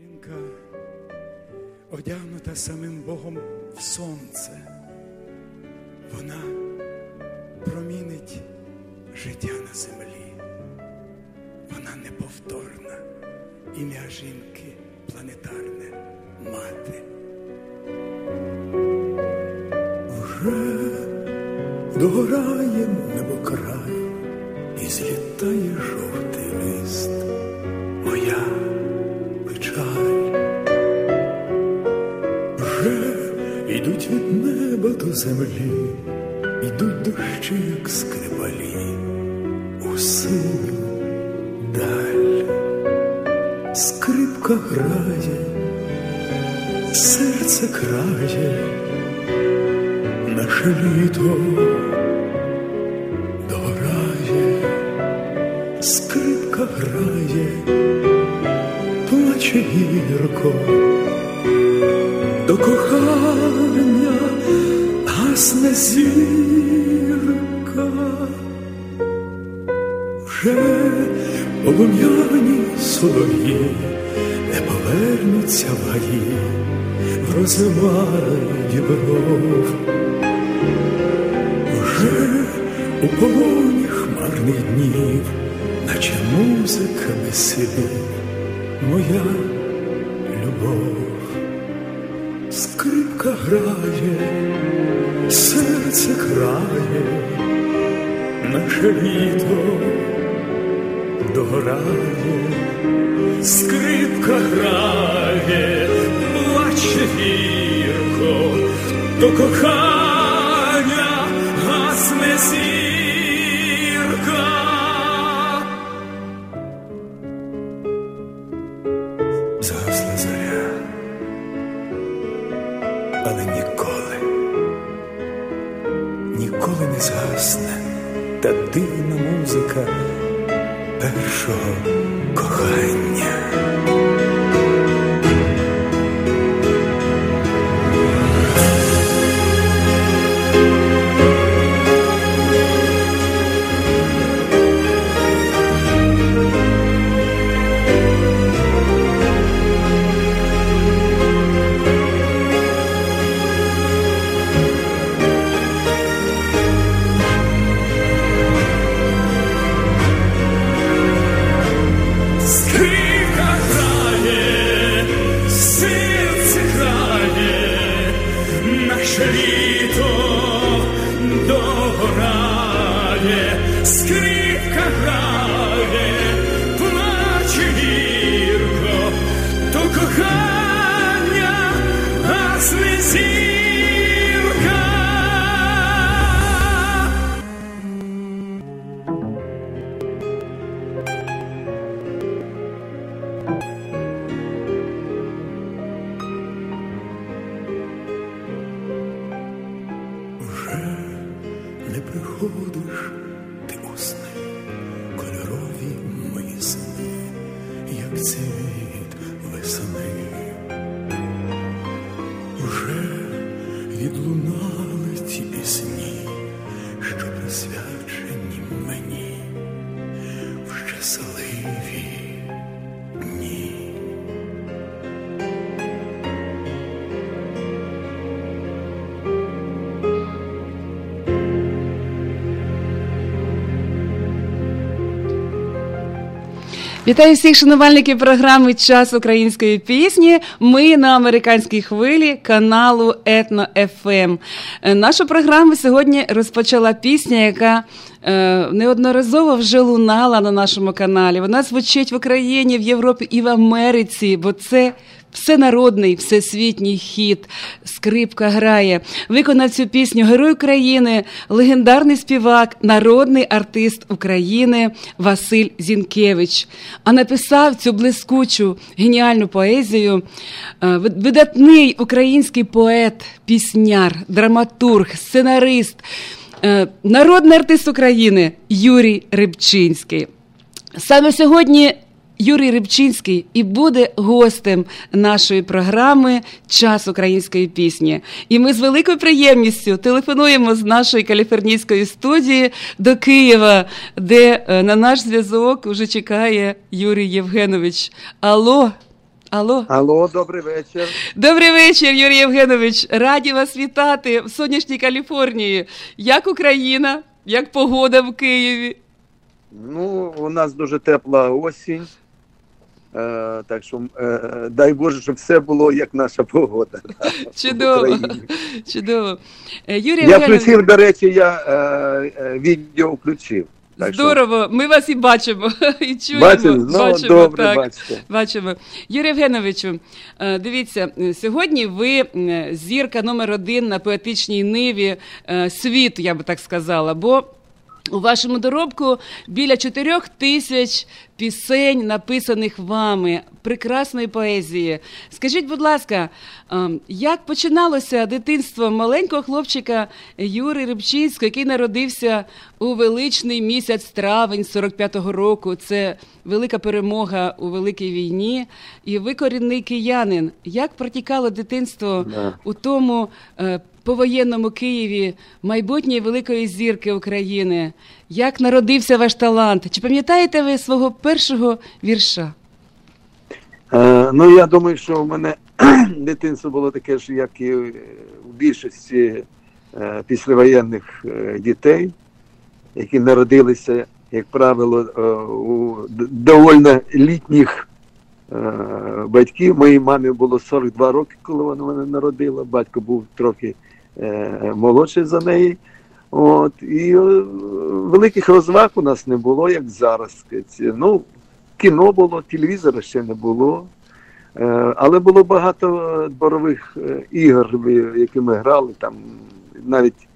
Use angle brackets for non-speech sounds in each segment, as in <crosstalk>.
Жінка, одягнута самим Богом в сонце, вона промінить життя на землі. Вона неповторна, ім'я жінки планетарне мати. Вже догорає небо край і злітає жовтий йдуть від неба до землі, йдуть дощі, як скрипалі, у синю даль. Скрипка грає, серце крає, наше літо догорає, скрипка грає, плаче гірко, до кохання гасне зірка, вже полум'яні солов'ї не повернуться в гаї в розмаї бров. Вже у полоні хмарних днів, наче музика без моя літо дограє, скрипка грає, плаче гірко, до кохання Вітаю всіх шанувальників програми Час української пісні. Ми на американській хвилі каналу Етно ФМ. Нашу програму сьогодні розпочала пісня, яка е, неодноразово вже лунала на нашому каналі. Вона звучить в Україні, в Європі і в Америці, бо це. Всенародний всесвітній хіт, скрипка грає. Виконав цю пісню Герой України, легендарний співак, народний артист України Василь Зінкевич. А написав цю блискучу геніальну поезію е, видатний український поет, пісняр, драматург, сценарист, е, народний артист України Юрій Рибчинський. Саме сьогодні Юрій Рибчинський і буде гостем нашої програми Час української пісні. І ми з великою приємністю телефонуємо з нашої каліфорнійської студії до Києва, де е, на наш зв'язок вже чекає Юрій Євгенович. Алло, Алло. Алло, добрий вечір. Добрий вечір, Юрій Євгенович. Раді вас вітати в сонячній Каліфорнії. Як Україна, як погода в Києві? Ну, у нас дуже тепла осінь. Е, так що е, дай Боже, щоб все було як наша погода. Чудово. Чудово. Е, Юрій Я включив, до речі, я відео включив. Так що- Здорово, ми вас і бачимо, <laughs> і чуємо. Бачите? Ну, бачимо, добре, так. бачите. Бачимо. Юрій Євгеновичу, дивіться, сьогодні ви зірка номер один на поетичній ниві світу, я би так сказала. Бо у вашому доробку біля чотирьох тисяч пісень, написаних вами, прекрасної поезії. Скажіть, будь ласка, е, як починалося дитинство маленького хлопчика Юри Рибчинського, який народився у величний місяць травень 45-го року? Це велика перемога у великій війні. І ви корінний киянин. Як протікало дитинство Да. у тому е, повоєнному Києві майбутньої великої зірки України? Як народився ваш талант? Чи пам'ятаєте ви свого першого вірша? Е, ну, я думаю, що в мене <clears throat> дитинство було таке ж, як і е, у більшості е, післявоєнних е, дітей, які народилися, як правило, е, у довольно літніх е, батьків. Моїй мамі було 42 роки, коли вона мене народила. Батько був трохи молодший за неї. От, і е, великих розваг у нас не було, як зараз. Ну, кіно було, телевізора ще не було. Е, Але було багато е, дворових е, ігор, які ми грали. Там навіть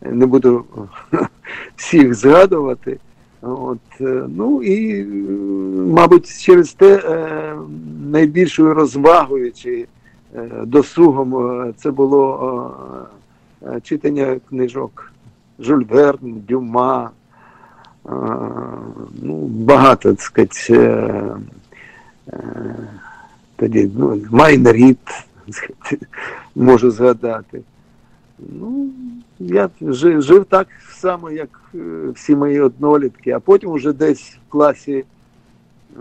не буду <laughs> всіх згадувати. От, е, ну і, е, мабуть, через те е, найбільшою розвагою чи е, досугом е, це було е, е, читання книжок Жюль Верн, Дюма. е, Ну, багато, так сказати, е, е, тоді ну, Майнер <laughs> можу згадати. Ну, я жив, жив так само, як е, всі мої однолітки, а потім вже десь в класі, е,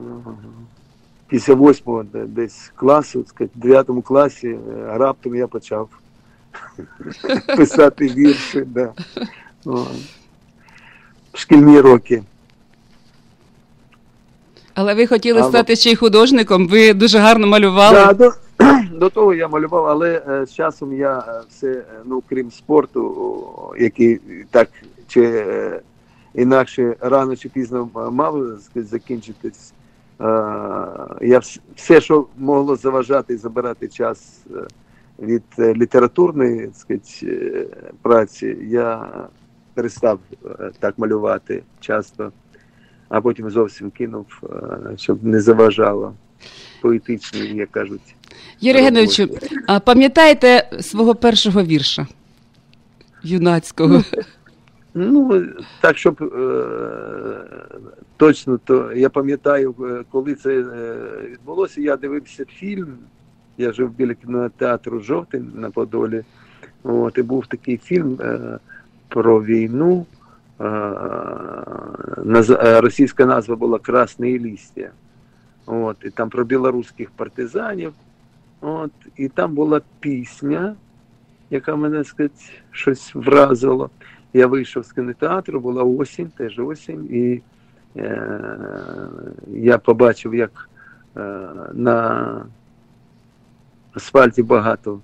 після восьмого десь класу, в дев'ятому класі, е, раптом я почав <laughs> писати вірші. Да. Шкільні роки. Але ви хотіли Алло. стати ще й художником, ви дуже гарно малювали. Да, до, <clears throat> до того я малював, але е, з часом я е, все, е, ну крім спорту, який так чи е, інакше рано чи пізно мав закінчитись. Е, я все, що могло заважати і забирати час е, від е, літературної так сказати, е, праці, я перестав так малювати часто, а потім зовсім кинув, щоб не заважало поетичні, як кажуть. Юрій Євгеновичу, а пам'ятаєте свого першого вірша юнацького? <laughs> Ну, так, щоб е, точно, то я пам'ятаю, е, коли це е, відбулося, я дивився фільм. Я жив біля кінотеатру Жовтий на Подолі. От, і був такий фільм е, про війну. Е, наз- е, російська назва була Красне лістя. От, і там про білоруських партизанів. От, і там була пісня, яка мене сказати, щось вразило. Я вийшов з кінотеатру, була осінь, теж осінь, і е, я побачив, як е, на асфальті багато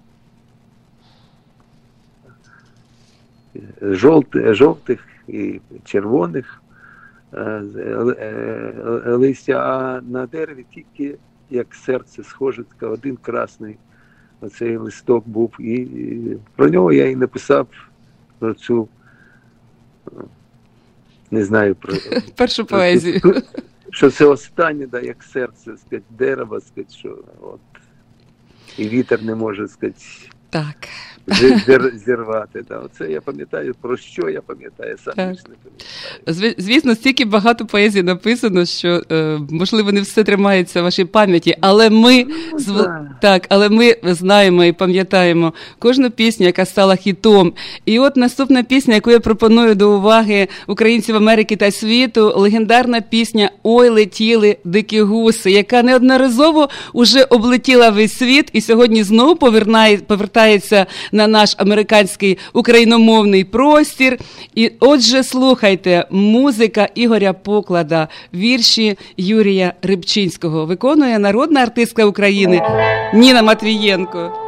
жовтих, жовтих і червоних е, е, е, листя, а на дереві тільки як серце схоже, таке один красний оцей листок був. І про нього я і написав про цю не знаю про <laughs> Першу поезію. що це останнє, да, як серце, сказать, дерева, сказать, що от і вітер не може сказать, Так. зір- зірвати. Да. Оце я пам'ятаю, про що я пам'ятаю, сам Так. не пам'ятаю. Звісно, стільки багато поезії написано, що е, можливо не все тримається в вашій пам'яті, але ми з... да. так, але ми знаємо і пам'ятаємо кожну пісню, яка стала хітом. І от наступна пісня, яку я пропоную до уваги українців Америки та світу, легендарна пісня Ой, летіли дикі гуси, яка неодноразово уже облетіла весь світ і сьогодні знову повернає, повертається на наш американський україномовний простір. І отже, слухайте, музика Ігоря Поклада, вірші Юрія Рибчинського виконує народна артистка України Ніна Матвієнко.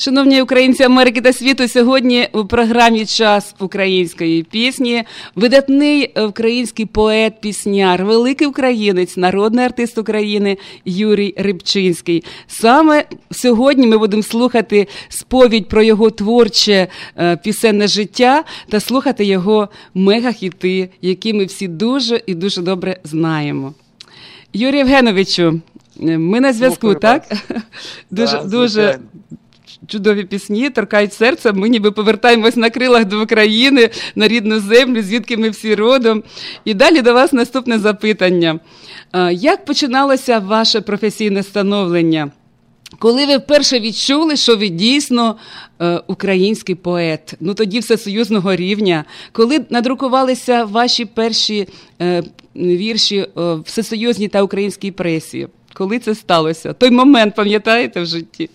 Шановні українці Америки та світу, сьогодні у програмі Час української пісні видатний український поет, пісняр, великий українець, народний артист України Юрій Рибчинський. Саме сьогодні ми будемо слухати сповідь про його творче е, пісенне життя та слухати його мегахіти, які ми всі дуже і дуже добре знаємо. Юрій Євгеновичу, е, ми на зв'язку, <laughs> так? Дуже, дуже. Чудові пісні, торкають серце. Ми ніби повертаємось на крилах до України, на рідну землю, звідки ми всі родом. І далі до вас наступне запитання. Як починалося ваше професійне становлення? Коли ви вперше відчули, що ви дійсно е, український поет, ну тоді всесоюзного рівня, коли надрукувалися ваші перші е, вірші е, всесоюзній та українській пресі? Коли це сталося? Той момент пам'ятаєте в житті?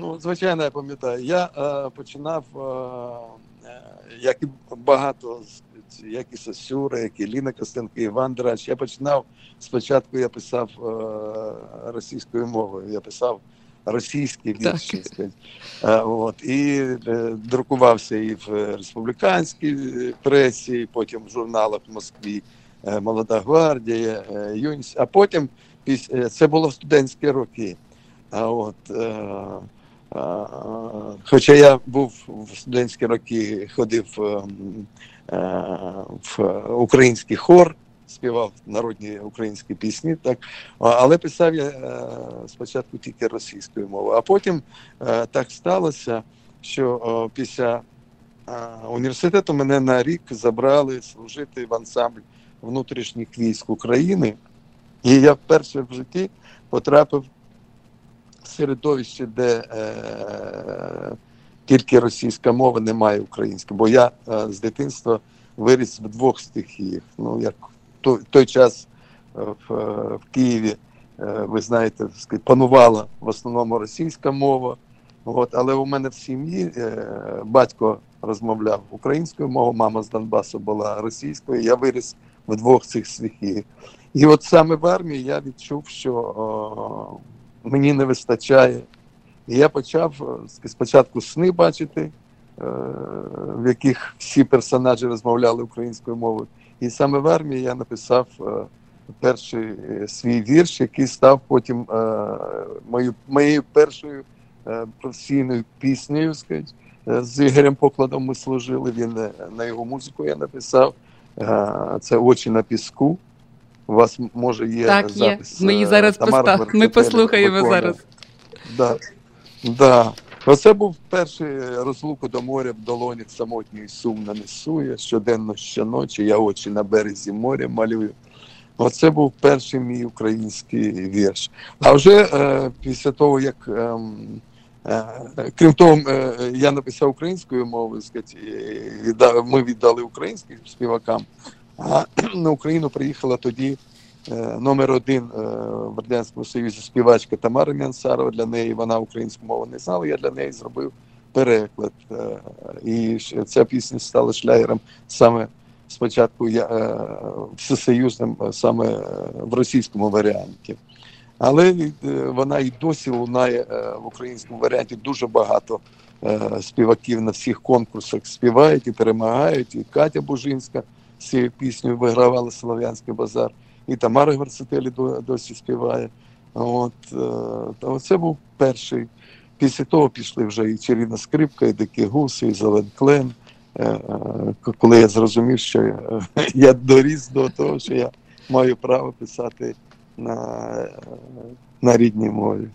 Ну, звичайно, я пам'ятаю. Я е, починав, е, е, як і багато, як і Сосюра, як і Ліна Костенко, Іван Драч. Я починав спочатку, я писав е, російською мовою. Я писав російські вірші. Е, от, і е, друкувався і в республіканській пресі, і потім в журналах в Москві е, Молода гвардія, е, Юність. А потім піс- е, це було в студентські роки. А от, е, е, хоча я був в студентські роки, ходив е, м, е, в український хор, співав народні українські пісні, так, але писав я е, спочатку тільки російською мовою. А потім е, так сталося, що після університету мене на рік забрали служити в ансамбль внутрішніх військ України. І я вперше в житті потрапив в середовище, де е, тільки російська мова, немає української. Бо я е, з дитинства виріс в двох стихіях. Ну, як той, той час е, в, е, в Києві, е, ви знаєте, панувала в основному російська мова. От, але у мене в сім'ї е, батько розмовляв українською мовою, мама з Донбасу була російською. Я виріс в двох цих стихіях. І от саме в армії я відчув, що о, мені не вистачає. І я почав е, спочатку сни бачити, е, в яких всі персонажі розмовляли українською мовою. І саме в армії я написав е, перший свій вірш, який став потім мою, моєю першою професійною піснею. Сказать. Е, З Ігорем Покладом ми служили. Він на його музику я написав. Це очі на піску. У вас може є Так, є. Ми її е, зараз постав- ми послухаємо виконує. зараз. Да. Да. Оце був перший розлуку до моря в долонях самотньої сум нанесує. Щоденно, щоночі я очі на березі моря малюю. Оце був перший мій український вірш. А вже е, після того, як ем, е, крім того, е, я написав українською мовою, віддав- ми віддали українським співакам, а <clears throat> на Україну приїхала тоді е, номер один е, в Радянському Союзі співачка Тамара Мянсарова. Для неї вона українську мову не знала. Я для неї зробив переклад. Е, І ця пісня стала шлягером саме спочатку всесоюзним, саме в російському варіанті. Але вона і досі лунає в українському варіанті дуже багато співаків на всіх конкурсах співають і перемагають. І Катя Бужинська цією піснею вигравала Слов'янський базар, і Тамара Гварцетелі досі співає. От, е, це був перший. Після того пішли вже і Чарівна скрипка, і Дикі Гуси, і Зелен Клен. Е, е, Коли я зрозумів, що я, <laughs> я доріс до того, що я маю право писати на, е, на рідній мові.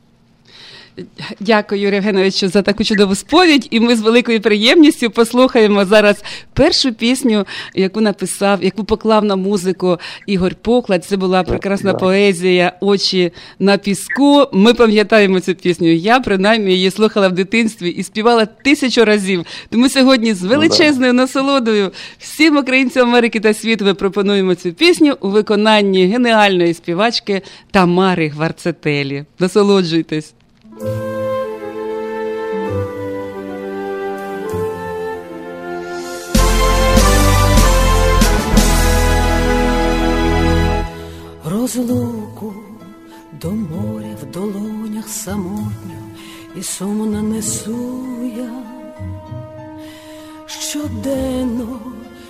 Дякую, Юрію Євгеновичу, за таку чудову сповідь. І ми з великою приємністю послухаємо зараз першу пісню, яку написав, яку поклав на музику Ігор Поклад. Це була прекрасна поезія Очі на піску. Ми пам'ятаємо цю пісню. Я принаймні її слухала в дитинстві і співала тисячу разів. Тому сьогодні з величезною насолодою всім українцям Америки та світу ми пропонуємо цю пісню у виконанні геніальної співачки Тамари Гварцетелі. Насолоджуйтесь. Розлуку до моря в долонях самотньо і сумно несу я щоденно,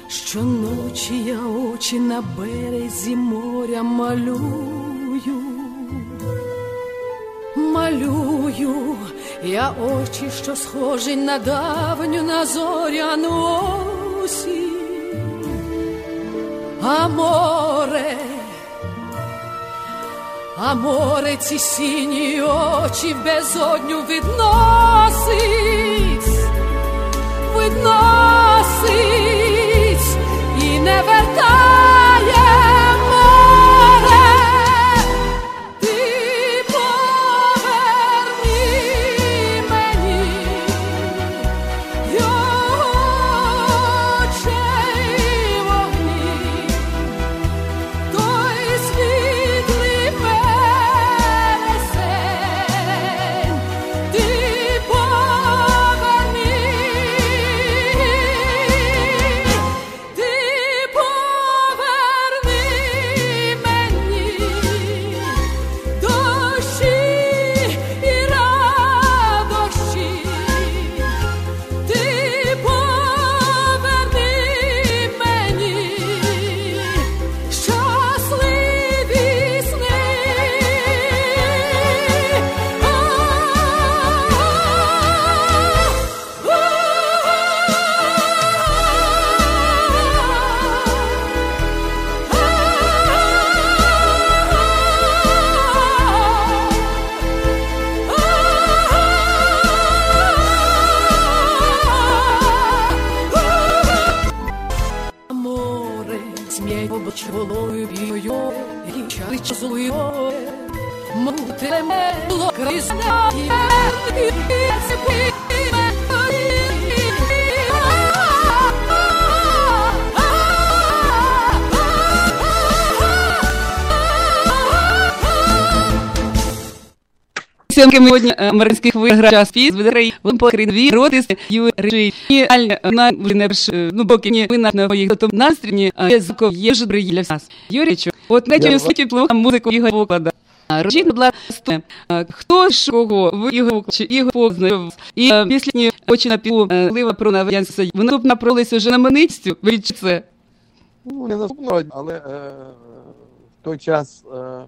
щоночі я очі на березі моря малюю, малюю я очі, що схожі на давню на зоряну осінь. А море, А море ці сіні очі безодню відносить, відносить. І не вертає Сьомки сьогодні американських виграв час піс видарей він покрив дві роти Юрій і. Альна на не ну поки не ви на моїх то настрій є звуков є вже для нас Юрічу от на цьому світі плохо музику його поклада Рожіть, будь ласка, хто ж кого ви його чи його познайомив? І е, після очі на пілу е, лива про нав'янся. Вони б напролися вже на меницю, ви це? Ну, не наступного, але е, в той час е,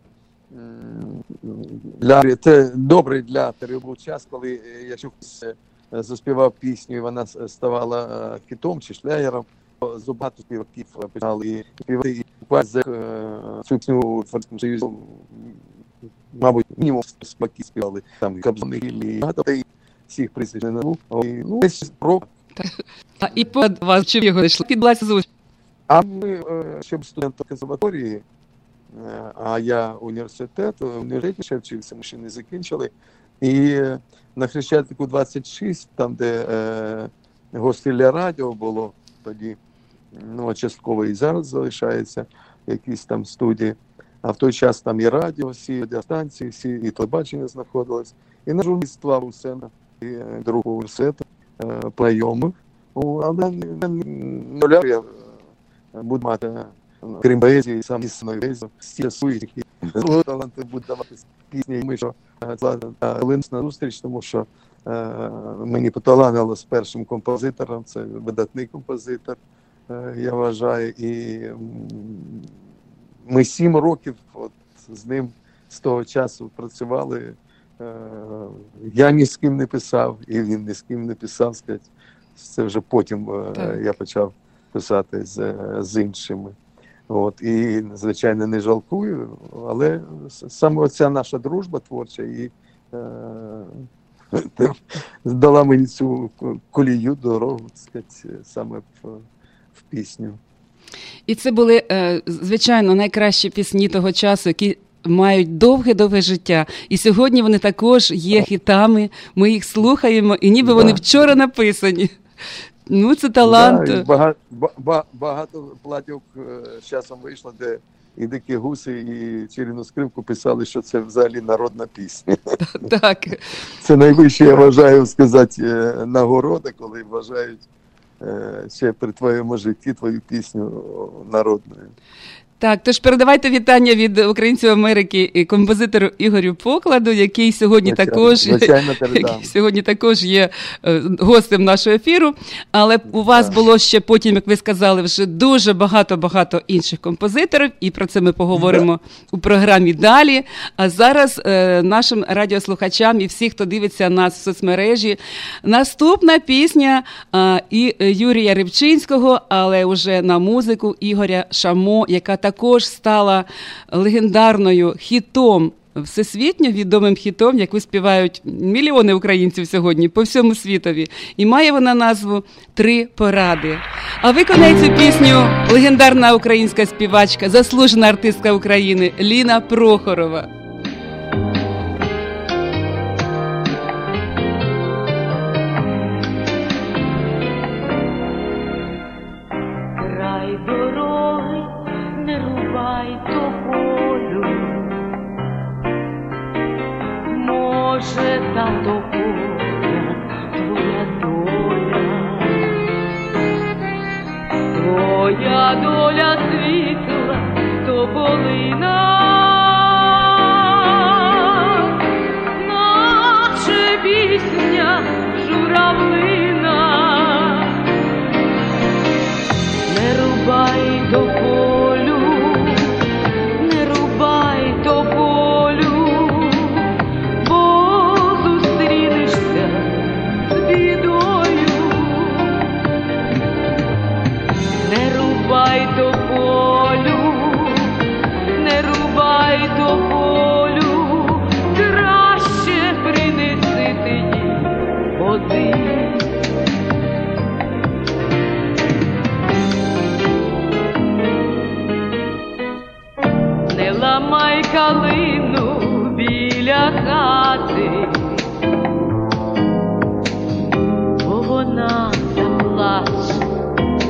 для, це добрий для Терри був час, коли е, якщо хтось е, заспівав пісню, і вона ставала е, хітом чи шлягером, то зубато співаків почали співати і е, цю пісню у Французькому Союзі, мабуть, мінімум співаки співали, там Кобзони, і багато всіх прізвищ не назву. Ну, десь про <laughs> А і по вас чи його йшли? Підлася звуч. А ми, ще студент консерваторії, а я університет, в університеті ще вчився, ми ще не закінчили. І е, на Хрещатику 26, там, де е, гостилля радіо було тоді, ну, частково і зараз залишається якісь там студії. А в той час там і радіо, всі радіостанції, всі і телебачення знаходилось. І на журналіства у сцена, і е, другого університету, е. Ну, Але не- не- нуля я е, буду мати, е, крім поезії, сам істинної поезії, всі сують, які таланти будуть давати пісні. Ми що е, е, линс на зустріч, тому що е, мені поталанило з першим композитором, це видатний композитор, я вважаю. І ми сім років от, з ним з того часу працювали. Я ні з ким не писав, і він ні з ким не писав. Сказати. Це вже потім Так. я почав писати з, з іншими. От, і, звичайно, не жалкую, але саме оця наша дружба творча і е, дала мені цю колію, дорогу, так сказати, саме в, в пісню. І це були, е, звичайно, найкращі пісні того часу, які мають довге-довге життя. І сьогодні вони також є хітами. Ми їх слухаємо, і ніби вони вчора написані. Ну, це талант. Да, багато, ба- багато платівок е, з часом вийшло, де і дикі гуси, і Чиріну скривку писали, що це взагалі народна пісня. <laughs> Так. Це найвище, я вважаю сказати, е, нагорода, коли вважають е, ще при твоєму житті твою пісню народною. Так, тож передавайте вітання від українців Америки і композитору Ігорю Покладу, який сьогодні Звичайно, також звичайно, <laughs> який сьогодні також є е, гостем нашого ефіру. Але у вас було ще потім, як ви сказали, вже дуже багато багато інших композиторів, і про це ми поговоримо у програмі далі. А зараз е, нашим радіослухачам і всі, хто дивиться нас в соцмережі, наступна пісня е, і Юрія Рибчинського, але вже на музику Ігоря Шамо, яка також стала легендарною хітом всесвітньо відомим хітом, яку співають мільйони українців сьогодні по всьому світові. І має вона назву Три поради. А виконає цю пісню легендарна українська співачка, заслужена артистка України Ліна Прохорова. Доля світла, то болина. Наша пісня журавлина. Води. Не ламай калину біля хати, бо вона заплаче,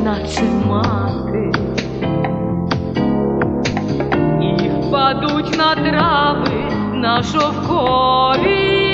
наче мати, і впадуть на трави на шовкові.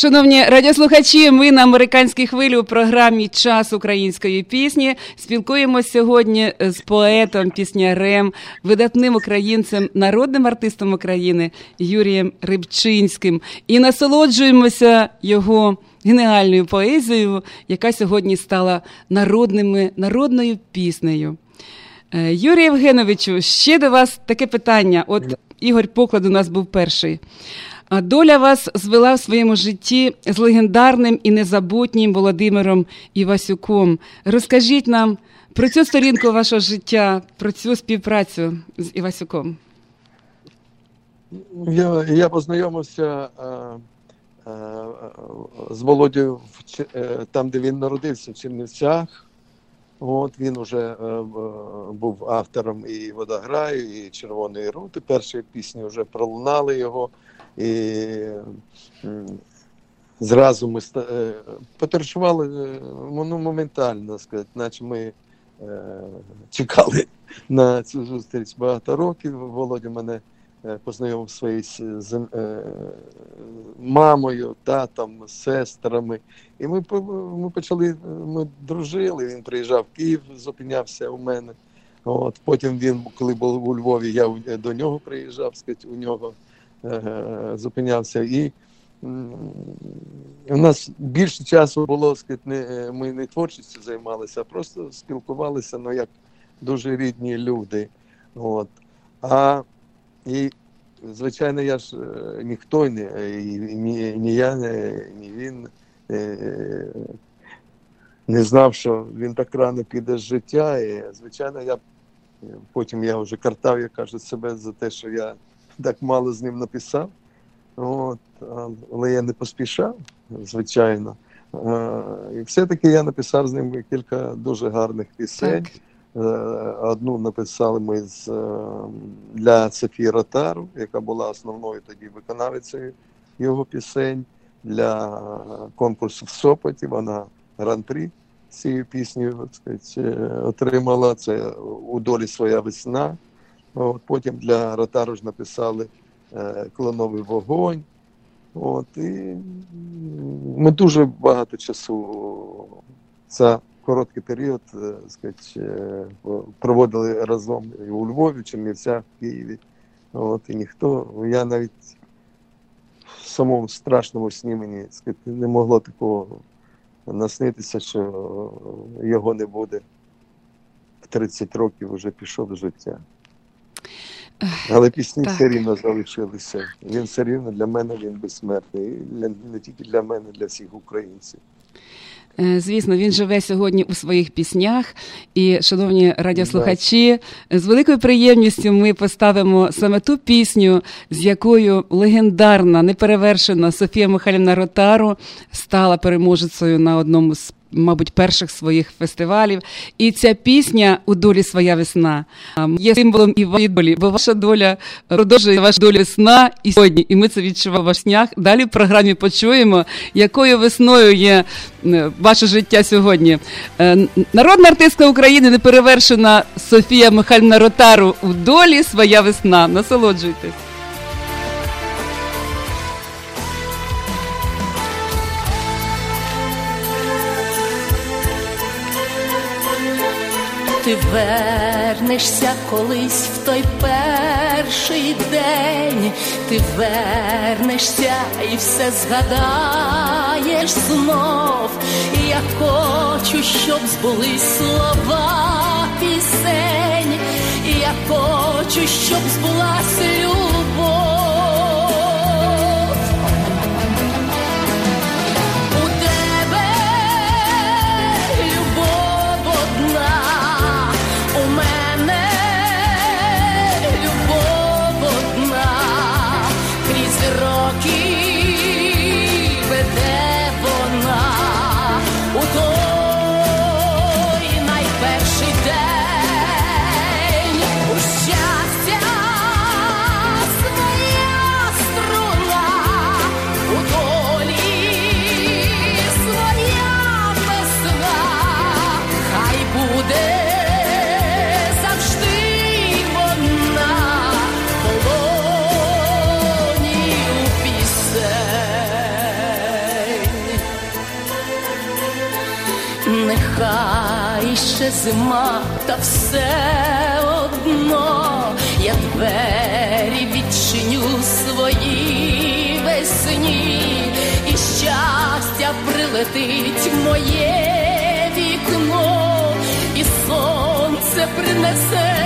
Шановні радіослухачі, ми на американській хвилі у програмі Час української пісні спілкуємося сьогодні з поетом, піснярем, видатним українцем, народним артистом України Юрієм Рибчинським і насолоджуємося його геніальною поезією, яка сьогодні стала народними, народною піснею. Е, Юрій Євгеновичу, ще до вас таке питання. От Ігор Поклад у нас був перший. А Доля вас звела в своєму житті з легендарним і незабутнім Володимиром Івасюком. Розкажіть нам про цю сторінку вашого життя, про цю співпрацю з Івасюком. Я, я познайомився е, е, з Володю в е, там, де він народився, в Чернівцях. От він уже е, був автором і водограю, і червоної рути. Перші пісні вже пролунали його. І зразу ми е, потаршували е, ну, моментально, сказати, наче ми е, чекали <laughs> на цю зустріч багато років. Володя мене познайомив своєю е, мамою, татом, сестрами. І ми, ми почали, ми дружили. Він приїжджав в Київ, зупинявся у мене. От, потім він, коли був у Львові, я до нього приїжджав, сказати, у нього зупинявся. І у нас більше часу було, не, е, ми не творчістю займалися, а просто спілкувалися, ну, як дуже рідні люди. От. А і, звичайно, я ж е, ніхто, ні, і, ні, ні я, ні, він е, не знав, що він так рано піде з життя. І, звичайно, я потім я вже картав, як кажуть, себе за те, що я так мало з ним написав. От, але я не поспішав, звичайно. Е, І все-таки я написав з ним кілька дуже гарних пісень. Так. Е, Одну написали ми з, е, для Софії Ротару, яка була основною тоді виконавицею його пісень для конкурсу в Сопоті. Вона гран-прі з цією піснею отримала. Це у долі своя весна. От, потім для Ротару ж написали е, Клоновий вогонь. От, і ми дуже багато часу за короткий період е, сказать, е, проводили разом і у Львові, Чернівцях, в Києві. От, і ніхто, я навіть в самому страшному сні мені сказать, не могло такого наснитися, що його не буде. В 30 років вже пішов з життя. Але пісні так. все рівно залишилися. Він все рівно для мене він безсмертний. Для, не тільки для мене, для всіх українців. Е, Звісно, він живе сьогодні у своїх піснях. І, шановні радіослухачі, з великою приємністю ми поставимо саме ту пісню, з якою легендарна, неперевершена Софія Михайлівна Ротару стала переможецею на одному з. Мабуть, перших своїх фестивалів, і ця пісня у долі своя весна а, є символом і вашої долі, бо ваша доля продовжує ваша доля весна і сьогодні. І ми це відчуваємо в снях. Далі в програмі почуємо, якою весною є е, ваше життя сьогодні. Е, Народна артистка України неперевершена Софія Михайлівна Ротару у долі своя весна. Насолоджуйтесь. Ти вернешся колись в той перший день, ти вернешся і все згадаєш знов. І я хочу, щоб збулись слова пісень, і я хочу, щоб збулась любов. Нехай ще зима, та все одно я двері відчиню свої весні, і щастя прилетить в моє вікно, і сонце принесе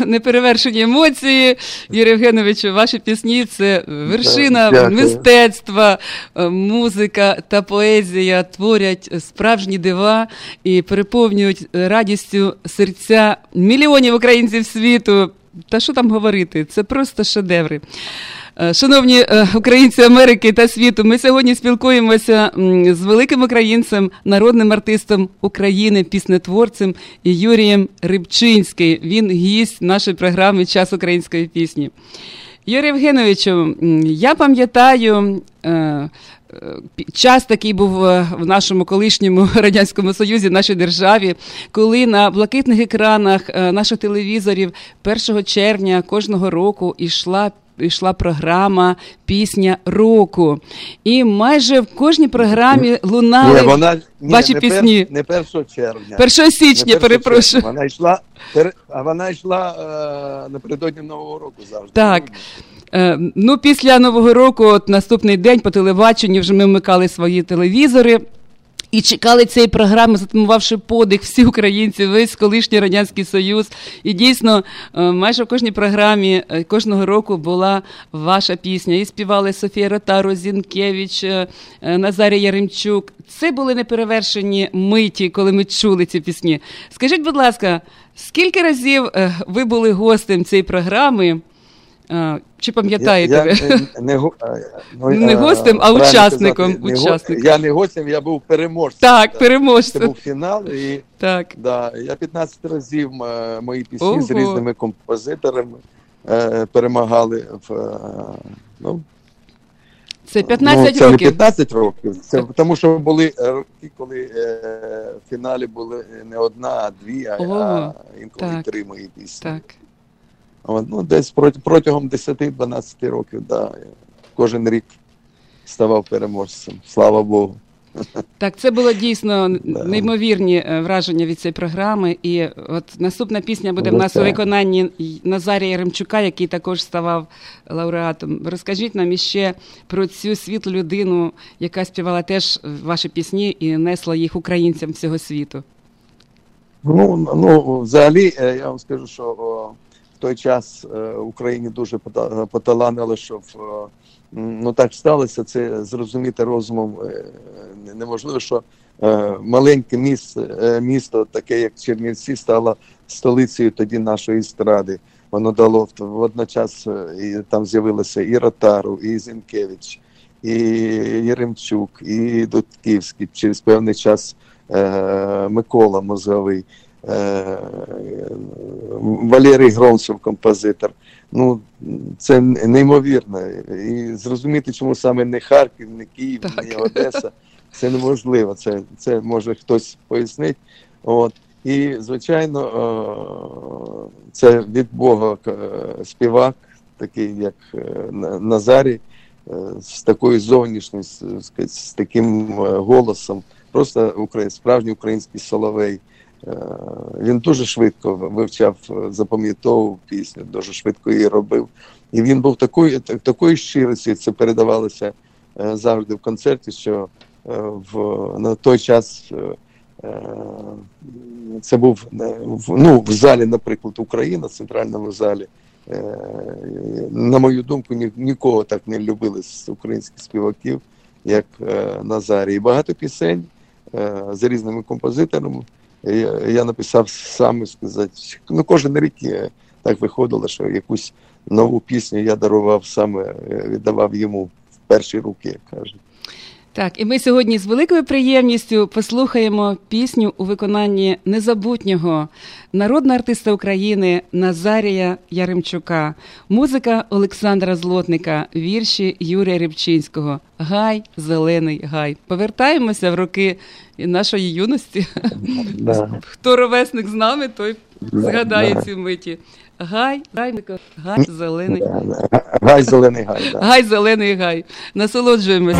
<laughs> неперевершені емоції. Юрій Євгеновичу, ваші пісні це вершина Дякую. мистецтва, е, музика та поезія творять справжні дива і переповнюють радістю серця мільйонів українців світу. Та що там говорити? Це просто шедеври. Е, Шановні е, українці Америки та світу, ми сьогодні спілкуємося з великим українцем, народним артистом України, піснетворцем Юрієм Рибчинським. Він гість нашої програми Час української пісні. Юрій Євгеновичу, я пам'ятаю. е, Час такий був в нашому колишньому <laughs> радянському союзі, нашій державі, коли на блакитних екранах наших телевізорів 1 червня кожного року йшла йшла програма Пісня року. І майже в кожній програмі лунали Ні, вона ні, ваші не пісні. Пер, не 1 червня. 1 січня, Не 1 перепрошую. червня. Вона йшла, пер- а вона йшла е, напередодні Нового року завжди. Так. Е, Ну, після Нового року, от наступний день по телебаченню, вже ми вмикали свої телевізори. І чекали цієї програми, затамувавши подих всі українці, весь колишній радянський союз. І дійсно, е, майже в кожній програмі е, кожного року була ваша пісня. І співали Софія Ротару, Зінкевич, е, Назарій Яремчук. Це були неперевершені миті, коли ми чули ці пісні. Скажіть, будь ласка, скільки разів ви були гостем цієї програми? Чи пам'ятаєте я, ви? Не, не, <laughs> ну, Не гостем, а учасником, сказати, не го- Я не гостем, я був переможцем. Так, Це переможцем. був фінал, і Так. да, я 15 разів е, мої пісні Ого. з різними композиторами е, перемагали в. е, ну, Це 15 ну, це років. не 15 років. Це тому, що були роки, коли е, в фіналі були не одна, а дві, а, а інколи Так. три мої пісні. Так. Ну, десь протягом 10-12 років, да, кожен рік ставав переможцем. Слава Богу. Так, це було дійсно <laughs> неймовірні е, враження від цієї програми. І от наступна пісня буде в Ну, нас у виконанні Назарія Ремчука, який також ставав лауреатом. Розкажіть нам іще про цю світлу людину, яка співала теж ваші пісні і несла їх українцям всього світу. Ну, ну взагалі, е, я вам скажу, що той час е, Україні дуже пота- поталанило, що в, ну так сталося, це зрозуміти розумом е, неможливо, що е, маленьке місто, е, місто, таке як Чернівці, стало столицею тоді нашої естради. Воно дало водночас, е, і там з'явилося і Ротару, і Зінкевич, і Єремчук, і Дудківський. Через певний час е, Микола Мозговий, е, Валерій Громцев, композитор. Ну, це неймовірно. І зрозуміти, чому саме не Харків, не Київ, Так. не Одеса, це неможливо. Це, це може хтось пояснить. От. І, звичайно, е, це від Бога е, співак, такий як е, Назарій, е, з такою зовнішністю, з, таким е, голосом. Просто справжній український соловей. Е, Він дуже швидко вивчав, е, запам'ятовував пісню, дуже швидко її робив. І він був такої, та- такої щирості, це передавалося е, завжди в концерті, що в, на той час це був ну, в залі, наприклад, Україна, в центральному залі. На мою думку, ні, нікого так не любили з українських співаків, як е, Назарій. І багато пісень з різними композиторами. Я, написав саме сказати, ну кожен рік так виходило, що якусь нову пісню я дарував саме, е, віддавав йому в перші руки, як кажуть. Так, і ми сьогодні з великою приємністю послухаємо пісню у виконанні незабутнього народного артиста України Назарія Яремчука, музика Олександра Злотника, вірші Юрія Рибчинського. Гай, зелений гай. Повертаємося в роки нашої юності. Да. Хто ровесник з нами, той згадає да. ці миті. Гай, гай, гай, зелений. Гай зелений гай. Да. Гай, зелений гай. Насолоджуємося.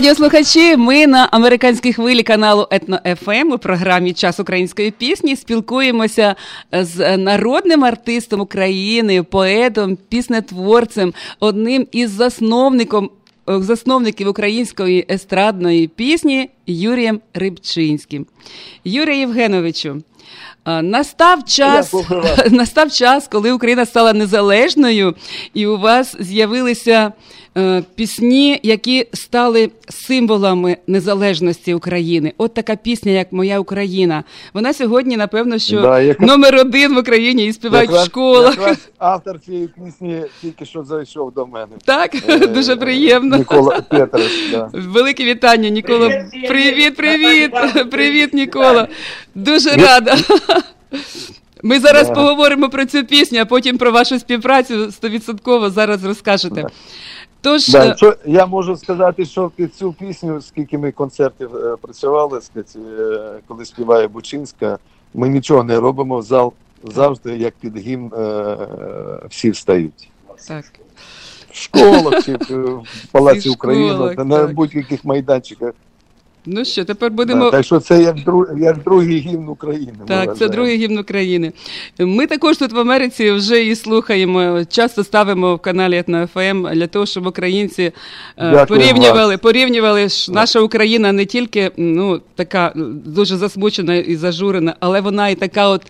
Радіослухачі, ми на американській хвилі каналу Етно ФМ у програмі Час української пісні спілкуємося з народним артистом України, поетом, піснетворцем, одним із засновником. Засновників української естрадної пісні Юрієм Рибчинським. Юрію Євгеновичу, настав час, <laughs> настав час, коли Україна стала незалежною, і у вас з'явилися е, пісні, які стали символами незалежності України. От така пісня, як Моя Україна. Вона сьогодні, напевно, що Да, яка- номер один в Україні і співають в школах. якраз автор цієї пісні тільки що зайшов до мене. Так, Е, <laughs> дуже приємно. Микола <laughs> Петров, да. Велике вітання, Нікола. Привіт, привіт, привіт, <laughs> Нікола. Дуже рада. Ми зараз Да. поговоримо про цю пісню, а потім про вашу співпрацю стовідсотково зараз розкажете. Тож, Да, е, що я можу сказати, що під цю пісню, скільки ми концертів е, працювали, сказати, е, коли співає Бучинська, ми нічого не робимо. Зал завжди, як під гімн, е, всі встають. так. В школах чи в <laughs> Палаці України, на будь-яких майданчиках. Ну що, тепер Да, будемо. Так що це як, друг, як другий гімн України. Так, це другий гімн України. Ми також тут в Америці вже і слухаємо. Часто ставимо в каналі ФМ для того, щоб українці е, Дякую порівнювали, порівнювали ж наша Україна не тільки ну така дуже засмучена і зажурена, але вона і така от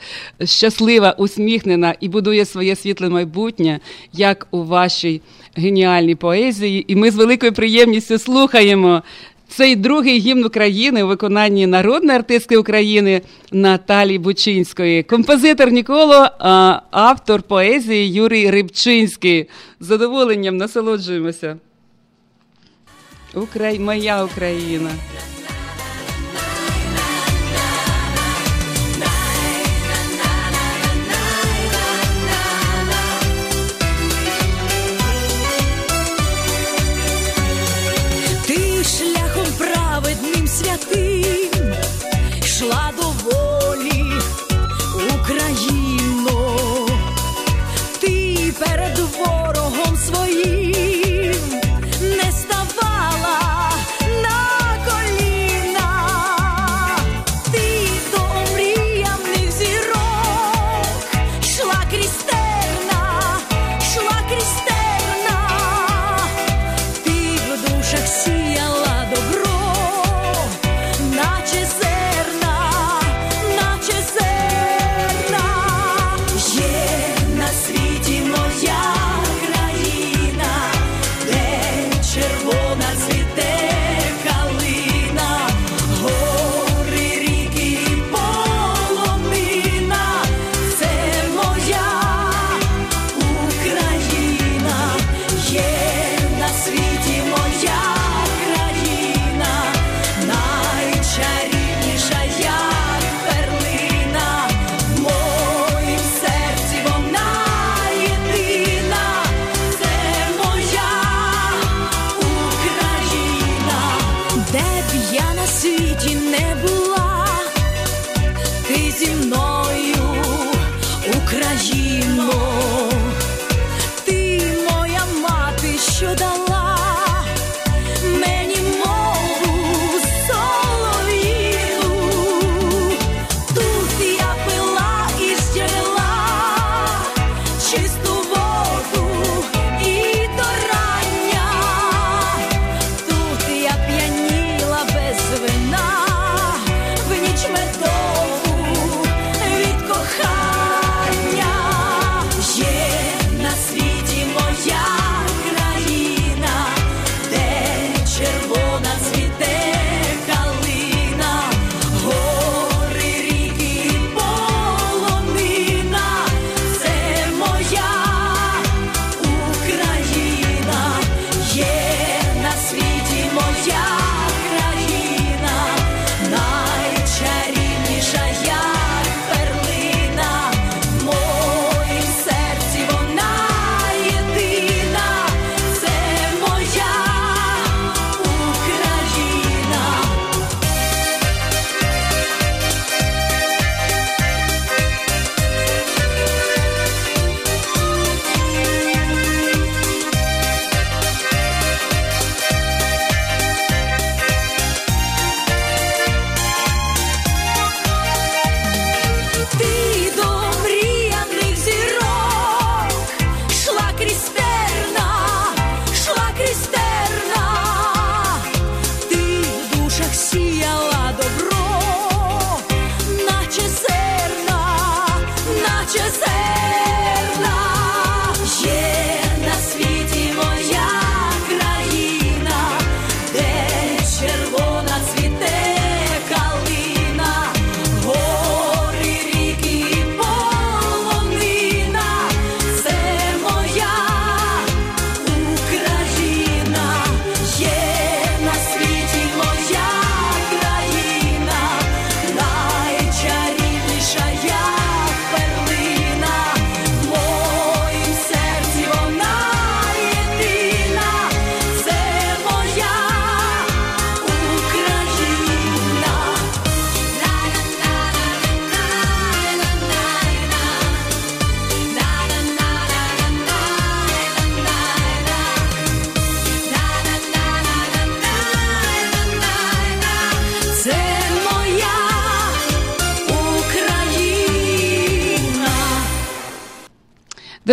щаслива, усміхнена і будує своє світле майбутнє, як у вашій геніальній поезії. І ми з великою приємністю слухаємо цей другий гімн України у виконанні народної артистки України Наталі Бучинської. Композитор Ніколо, а автор поезії Юрій Рибчинський. З задоволенням насолоджуємося. Украй... Моя Україна. gelado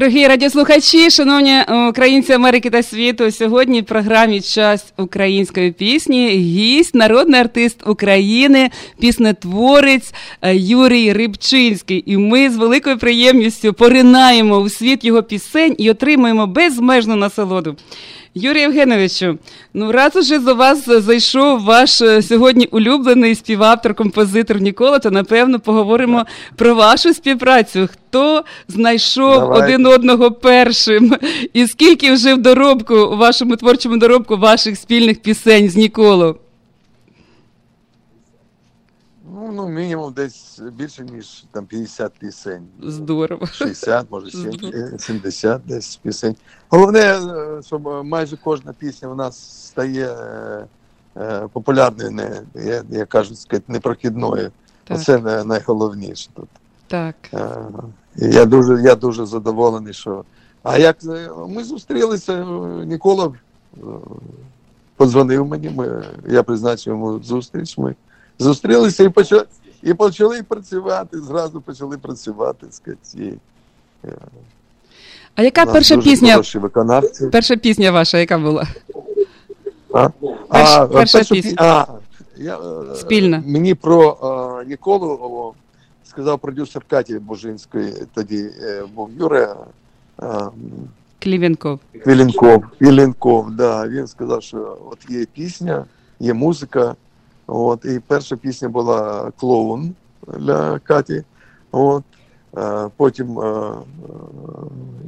Дорогі радіослухачі, шановні е, українці Америки та світу, сьогодні в програмі Час української пісні гість, народний артист України, піснетворець е, Юрій Рибчинський. І ми з великою приємністю поринаємо у світ його пісень і отримуємо безмежну насолоду. Юрій Євгеновичу, ну раз уже за вас зайшов ваш е, сьогодні улюблений співавтор, композитор Нікола, то напевно поговоримо про вашу співпрацю. Хто знайшов Давайте. один одного першим? І скільки вже в доробку, у вашому творчому доробку ваших спільних пісень з Ніколо? Ну, ну, мінімум десь більше, ніж там 50 пісень. Здорово. 60, може 70, 70 десь пісень. Головне, е, щоб е, майже кожна пісня у нас стає е, е, популярною, не, я, я кажу, сказати, непрохідною. Так. Це найголовніше тут. Так. Е, Я дуже, я дуже задоволений, що. А як е, ми зустрілися, е, Нікола е, подзвонив мені, ми, я призначив йому зустріч. Ми зустрілися і почали, і почали працювати. Зразу почали працювати. Сказати, і, А яка перша пісня? Перша пісня ваша, яка була? А, Перш- а, перша першу пісня. А, я, е, Спільна. Мені про е, Ніколу о, сказав продюсер Каті Божинської, тоді е, був Юра е, Клівенков. Квіленков. Квіленков, да. Він сказав, що от є пісня, є музика. От, і перша пісня була клоун для Каті. От. Е, Потім е, е,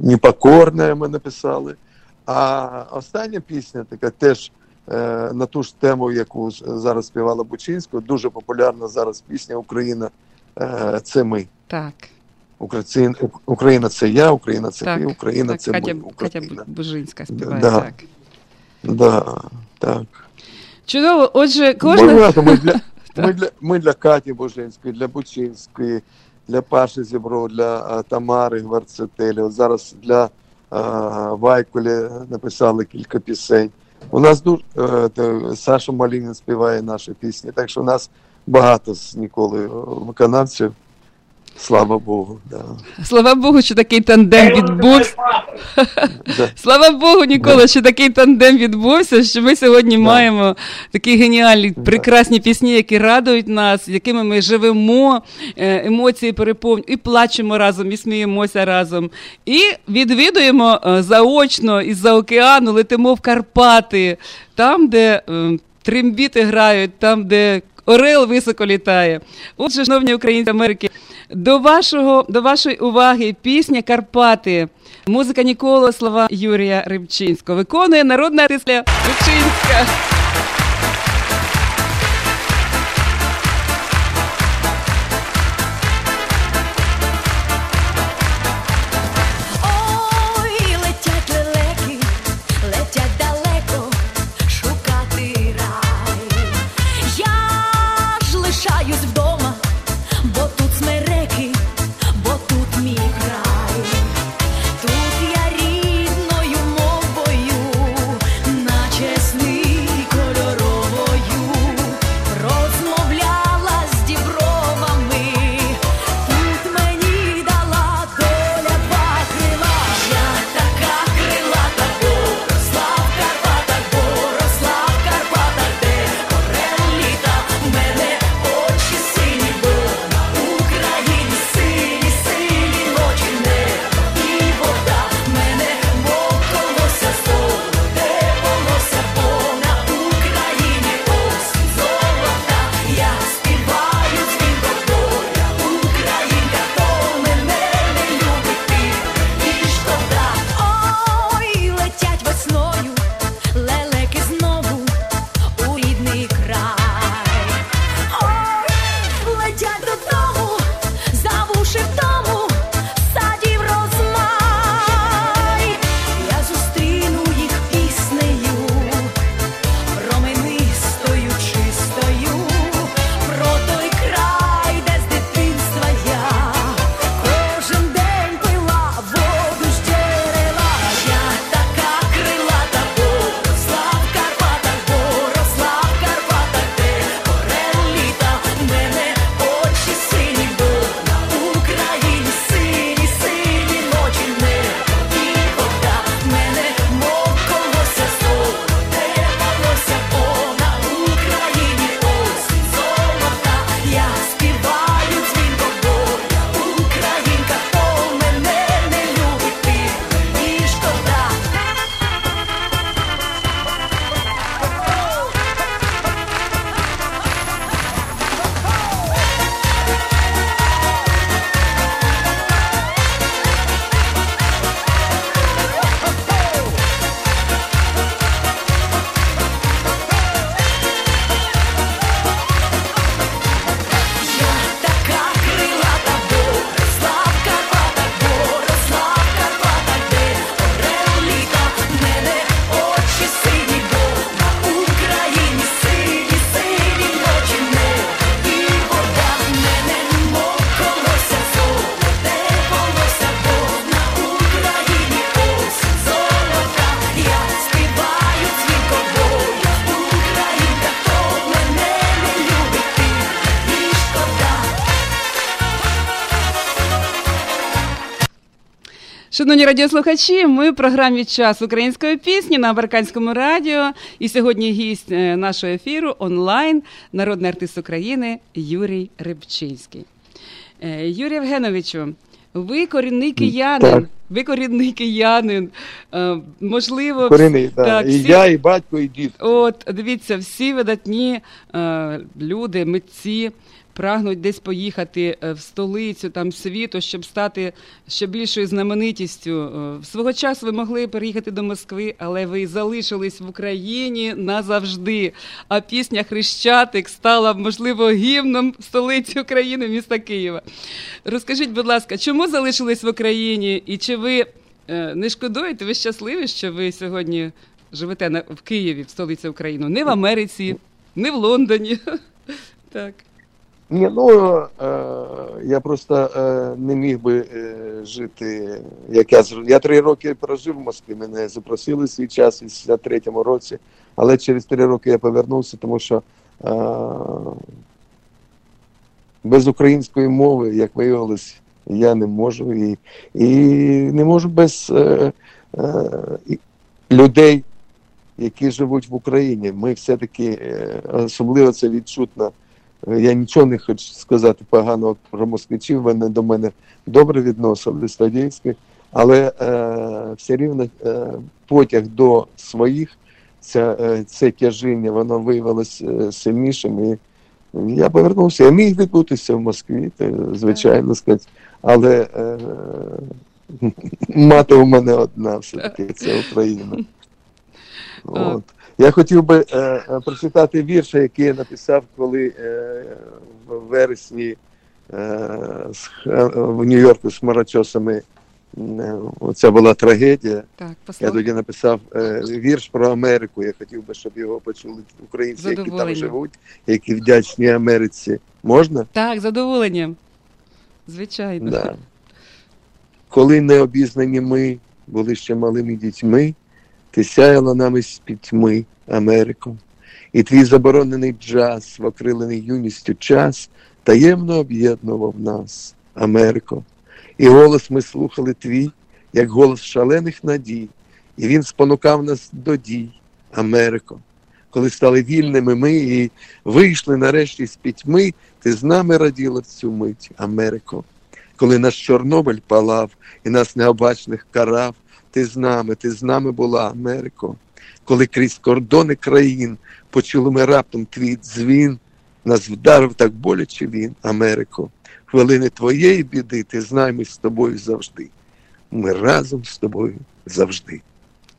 Непокорне ми написали. А остання пісня така теж на ту ж тему, яку зараз співала Бучинська, дуже популярна зараз пісня Україна це ми. Так. Україна, Україна це я, Україна це Так, ти, Україна так, це Катя, ми. Катя Бужинська співає. Да. Так. Да, так. Чудово. Отже, кожна. Ми для, <laughs> Ми для, ми для Каті Божинської, для Бучинської, для Паші Зібро, для Тамари Гварцетелі. От зараз для а, Вайкулі написали кілька пісень. У нас дуже е, Саша Малінін співає наші пісні, так що у нас багато з Ніколи виконавців. Слава Богу. Да. Слава Богу, що такий тандем відбувся. <laughs> Слава Богу, Нікола, що такий тандем відбувся, що ми сьогодні маємо такі геніальні, прекрасні пісні, які радують нас, якими ми живемо, е, емоції переповнюємо, і плачемо разом, і сміємося разом. І відвідуємо е, заочно із-за океану, летимо в Карпати, там, де е, трембіти грають, там, де орел високо літає. Отже, шановні українці Америки, до вашого до вашої уваги пісня Карпати. Музика Нікола, слова Юрія Рибчинського. Виконує народна артистка Рибчинська. Шановні радіослухачі, ми в програмі Час української пісні на Американському радіо. І сьогодні гість е, нашого ефіру онлайн, народний артист України Юрій Рибчинський. Е, Юрій Євгеновичу, ви корінний киянин. Так. Ви корінний киянин. Е, Можливо, Корінний, так, і всі- я, і батько, і дід. От, дивіться, всі видатні люди, митці прагнуть десь поїхати е, в столицю там світу, щоб стати ще більшою знаменитістю. Е, Свого часу ви могли переїхати до Москви, але ви залишились в Україні назавжди. А пісня Хрещатик стала, можливо, гімном столиці України, міста Києва. Розкажіть, будь ласка, чому залишились в Україні і чи ви е, не шкодуєте, ви щасливі, що ви сьогодні живете на, в Києві, в столиці України, не в Америці, не в Лондоні. <laughs> Так. Ні, ну е, я просто е, не міг би е, жити, як я я три роки прожив в Москві. Мене запросили свій час у 63-му році, але через три роки я повернувся, тому що без української мови, як виявилось, я не можу і, і не можу без е, е, людей, які живуть в Україні. Ми все-таки особливо це відчутно. Я нічого не хочу сказати поганого про москвичів. Вони до мене добре відносились стадійські, але е, все рівно е, потяг до своїх, ця, е, це тяжіння, воно виявилось е, сильнішим. І я повернувся. Я міг відбутися в Москві, те, звичайно сказати, але е, <laughs> мати у мене одна все-таки це Україна. От. Я хотів би е, е, прочитати вірш, який я написав, коли е, в вересні е, з в Нью-Йорку з хмарочосами е, оця була трагедія. Так, Я тоді написав е, вірш про Америку. Я хотів би, щоб його почули українці, які там живуть, які вдячні Америці. Можна? Так, задоволенням. Звичайно. Да. Коли необізнані ми були ще малими дітьми, ти сяяла нами з пітьми, Америко, і твій заборонений джаз, в окрилений юністю час, таємно об'єднував нас, Америко. І голос ми слухали твій, як голос шалених надій, і він спонукав нас до дій, Америко. Коли стали вільними ми і вийшли нарешті з пітьми, ти з нами раділа в цю мить, Америко коли наш Чорнобиль палав і нас необачних карав, ти з нами, ти з нами була, Америко. Коли крізь кордони країн почули ми раптом твій дзвін, нас вдарив так боляче він, Америко. Хвилини твоєї біди, ти знай ми з тобою завжди. Ми разом з тобою завжди,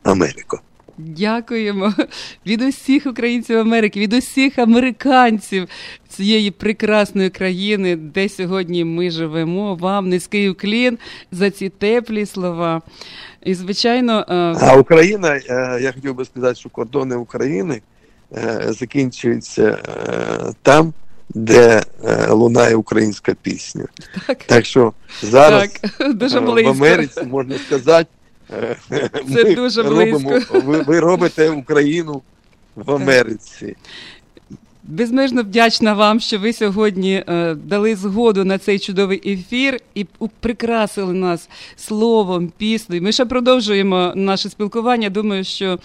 Америко. Дякуємо <laughs> від усіх українців Америки, від усіх американців цієї прекрасної країни, де сьогодні ми живемо. Вам низький уклін за ці теплі слова. І, звичайно, е, А Україна, е, я хотів би сказати, що кордони України е, закінчуються там, де е, лунає українська пісня. так, Так що зараз так, <laughs> дуже е, в. Америці можна сказати, Це ми дуже робимо, близько. ви, ви робите Україну в Америці. Безмежно вдячна вам, що ви сьогодні е, дали згоду на цей чудовий ефір і прикрасили нас словом, піснею. Ми ще продовжуємо наше спілкування. Думаю, що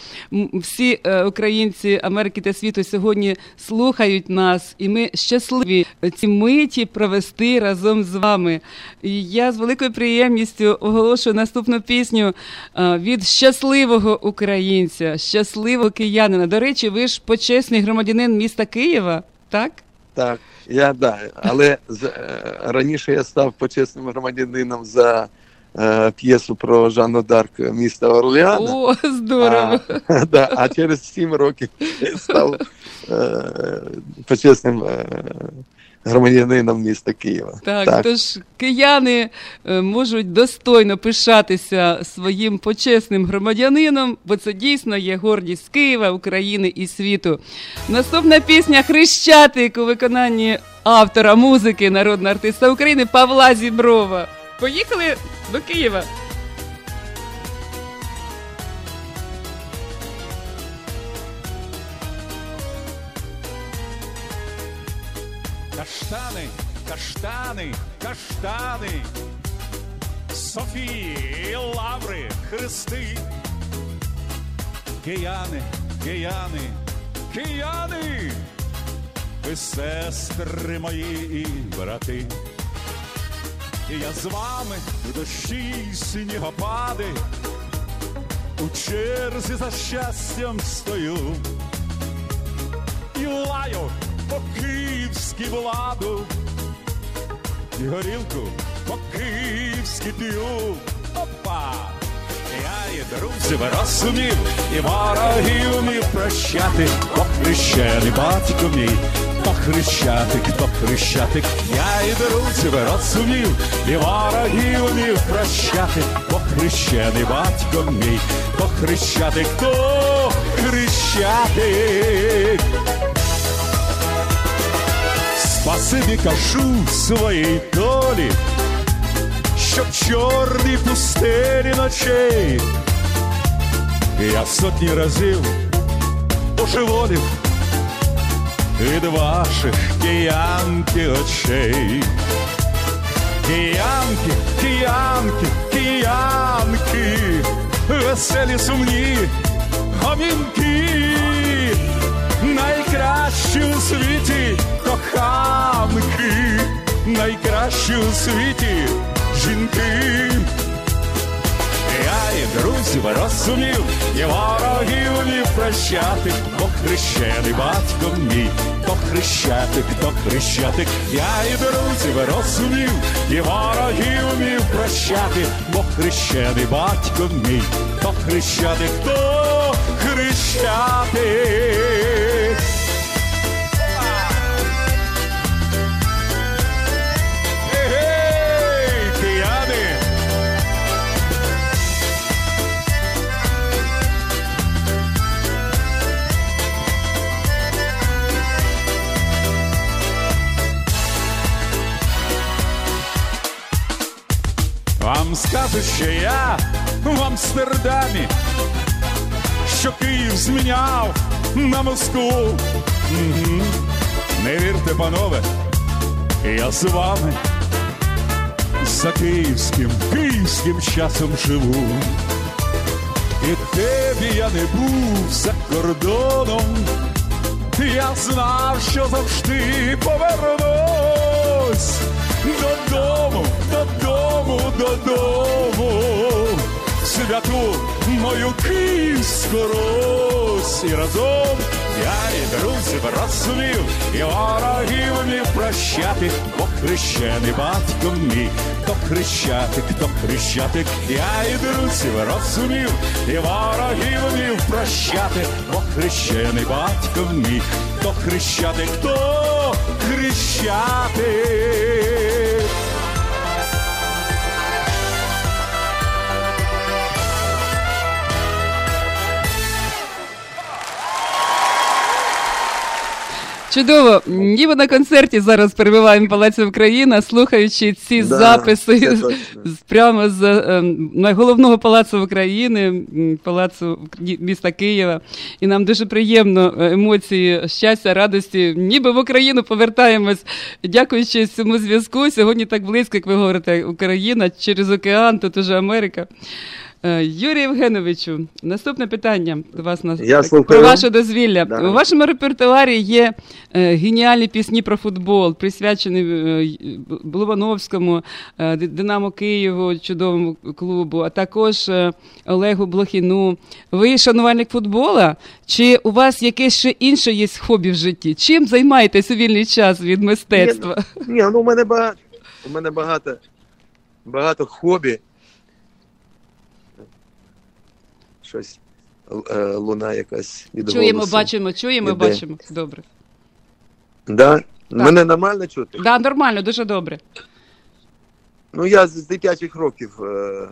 всі е, українці Америки та світу сьогодні слухають нас, і ми щасливі ці миті провести разом з вами. І я з великою приємністю оголошую наступну пісню е, від щасливого українця, щасливого киянина. До речі, ви ж почесний громадянин міста Києва, так? Так, я да. Але з, е, раніше я став почесним громадянином за е, п'єсу про Жанну Дарк міста Орлеана. О, здорово! А, <laughs> да, а через сім років я став е, почесним е, громадянином міста Києва. Так, тож кияни е, можуть достойно пишатися своїм почесним громадянином, бо це дійсно є гордість Києва, України і світу. Наступна пісня Хрещатик у виконанні автора музики, народного артиста України Павла Зіброва. Поїхали до Києва. Каштани, каштани, каштани, Софії, лаври, хрести. Кияни, кияни, кияни, ви сестри мої і брати. І я з вами в дощі снігопади, у черзі за щастям стою і лаю по владу, і горілку по київськи п'ю. Опа! Я і друзів розумів, і ворогів умів прощати, бо хрещений батько мій, то хрещатик, я і друзів розумів, і ворогів умів прощати, бо хрещений батько мій, то хрещатик, то хрещатик. Спасибі кажу своїй долі, щоб чорні пустелі ночей я сотні разів божеволів від ваших киянки очей. Киянки, киянки, киянки, веселі сумні гомінки, найкращі у світі коханки, найкращі у світі жінки. Я і друзів розумів, і ворогів вмів прощати, бо хрещений батько мій, то хрещатик, то хрещатик, я і друзів розумів, і ворогів вмів прощати, бо хрещений батько мій, то хрещатик, то хрещатик. Вам скажуть, що я в Амстердамі, що Київ зміняв на Москву. Не вірте, панове, я з вами за київським, київським часом живу. І тебе я не був за кордоном, я знав, що завжди повернусь додому, додому, святу мою київську Русь. І разом я і друзів розумів, і ворогів вмів прощати, бо хрещений батько мій, то хрещатик, то хрещатик, я і друзів розумів, і ворогів вмів прощати, бо хрещений батько мій, то хрещатик, то хрещатик. Чудово, ніби на концерті зараз перебуваємо Палаці Україна, слухаючи ці Да, записи з- прямо з ем, найголовного палацу України, палацу міста Києва. І нам дуже приємно е, емоції щастя, радості. Ніби в Україну повертаємось, дякуючи цьому зв'язку. Сьогодні так близько, як ви говорите, Україна через океан, тут уже Америка. Е, Юрій Євгеновичу, наступне питання до вас на Я про ваше дозвілля. Да. У вашому репертуарі є е, геніальні пісні про футбол, присвячені е, Ди- Динамо Києву, чудовому клубу, а також Олегу Блохіну. Ви шанувальник футбола? Чи у вас якесь ще інше є хобі в житті? Чим займаєтесь у вільний час від мистецтва? Ні, ну у мене багато. У мене багато, багато хобі. Щось е, луна якась від Чуємо, голосу. бачимо, чуємо, іде. бачимо. Добре. Да? Мене нормально чути? Да, нормально, дуже добре. Ну, я з дитячих років е,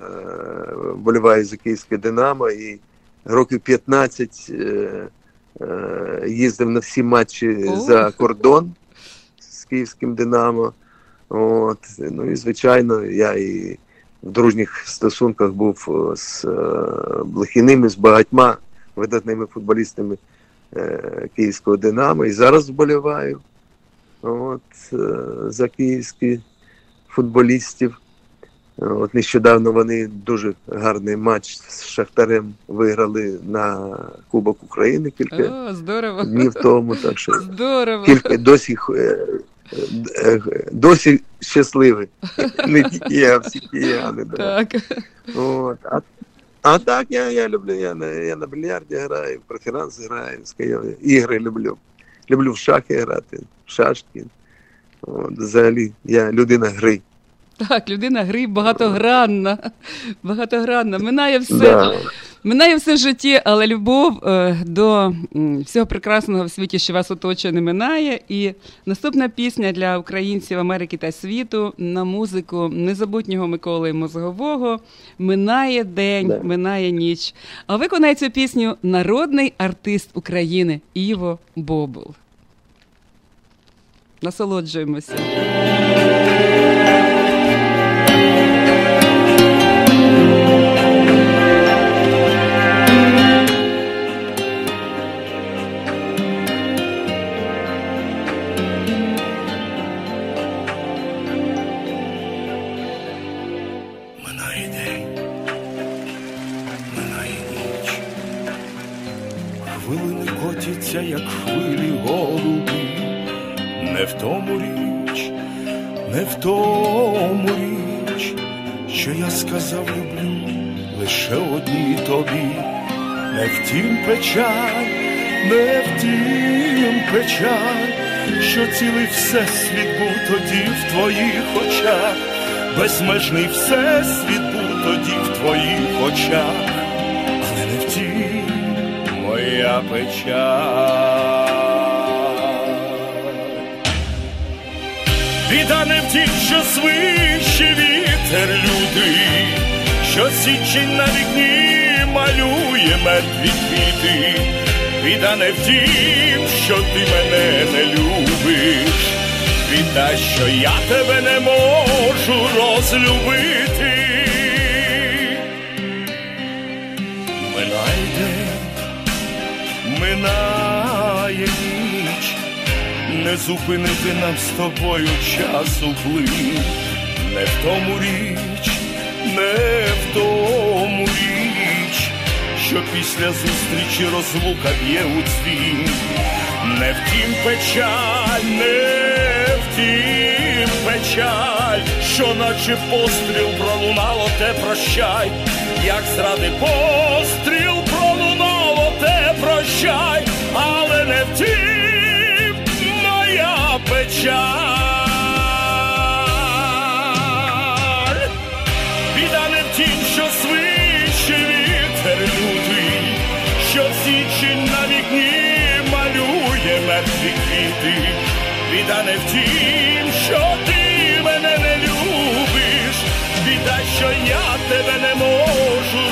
вболіваю за київське Динамо і років 15 е, е, їздив на всі матчі О. за кордон з київським Динамо. От. Ну і звичайно, я і в дружніх стосунках був е, з е, Блохіними, з багатьма видатними футболістами е, київського Динамо. І зараз вболіваю от, за київські футболістів. От нещодавно вони дуже гарний матч з Шахтарем виграли на Кубок України кілька О, здорово. днів тому. Так що Здорово. кілька досі досі щасливі. <laughs> Не тільки я, всі кияни. Так. От. А, а так я, я люблю, я на, я на більярді граю, в преферанс граю, ігри люблю. Люблю в шахи грати, в шашки. От, взагалі, я людина гри. Так, людина гри багатогранна. Багатогранна. Минає все. Да. Минає все в житті, але любов е, до всього прекрасного в світі, що вас оточує, не минає. І наступна пісня для українців Америки та світу на музику незабутнього Миколи Мозгового Минає день, Да. минає ніч. А виконає цю пісню народний артист України Іво Бобул. Насолоджуємося. Сказав люблю лише одній тобі, не втім печаль, не втім печаль, що цілий всесвіт був тоді в твоїх очах. Безмежний всесвіт був тоді в твоїх очах, але не втім моя печаль. Біда не в тім, що свище вітер лютий, що січень на вікні малює мертві квіти. Біда не в тім, що ти мене не любиш. Біда, що я тебе не можу розлюбити. Минає минає не зупинити нам з тобою часу плин. Не в тому річ, не в тому річ, що після зустрічі розлука б'є у дзвін. Не втім печаль, не втім печаль, що наче постріл пролунало, те прощай, як зради постріл пролунало, те прощай, але не втім Біда не в що свище вітер лютий, що січень на вікні малює мертві квіти. Біда не в тім, що ти мене не любиш, біда, що я тебе не можу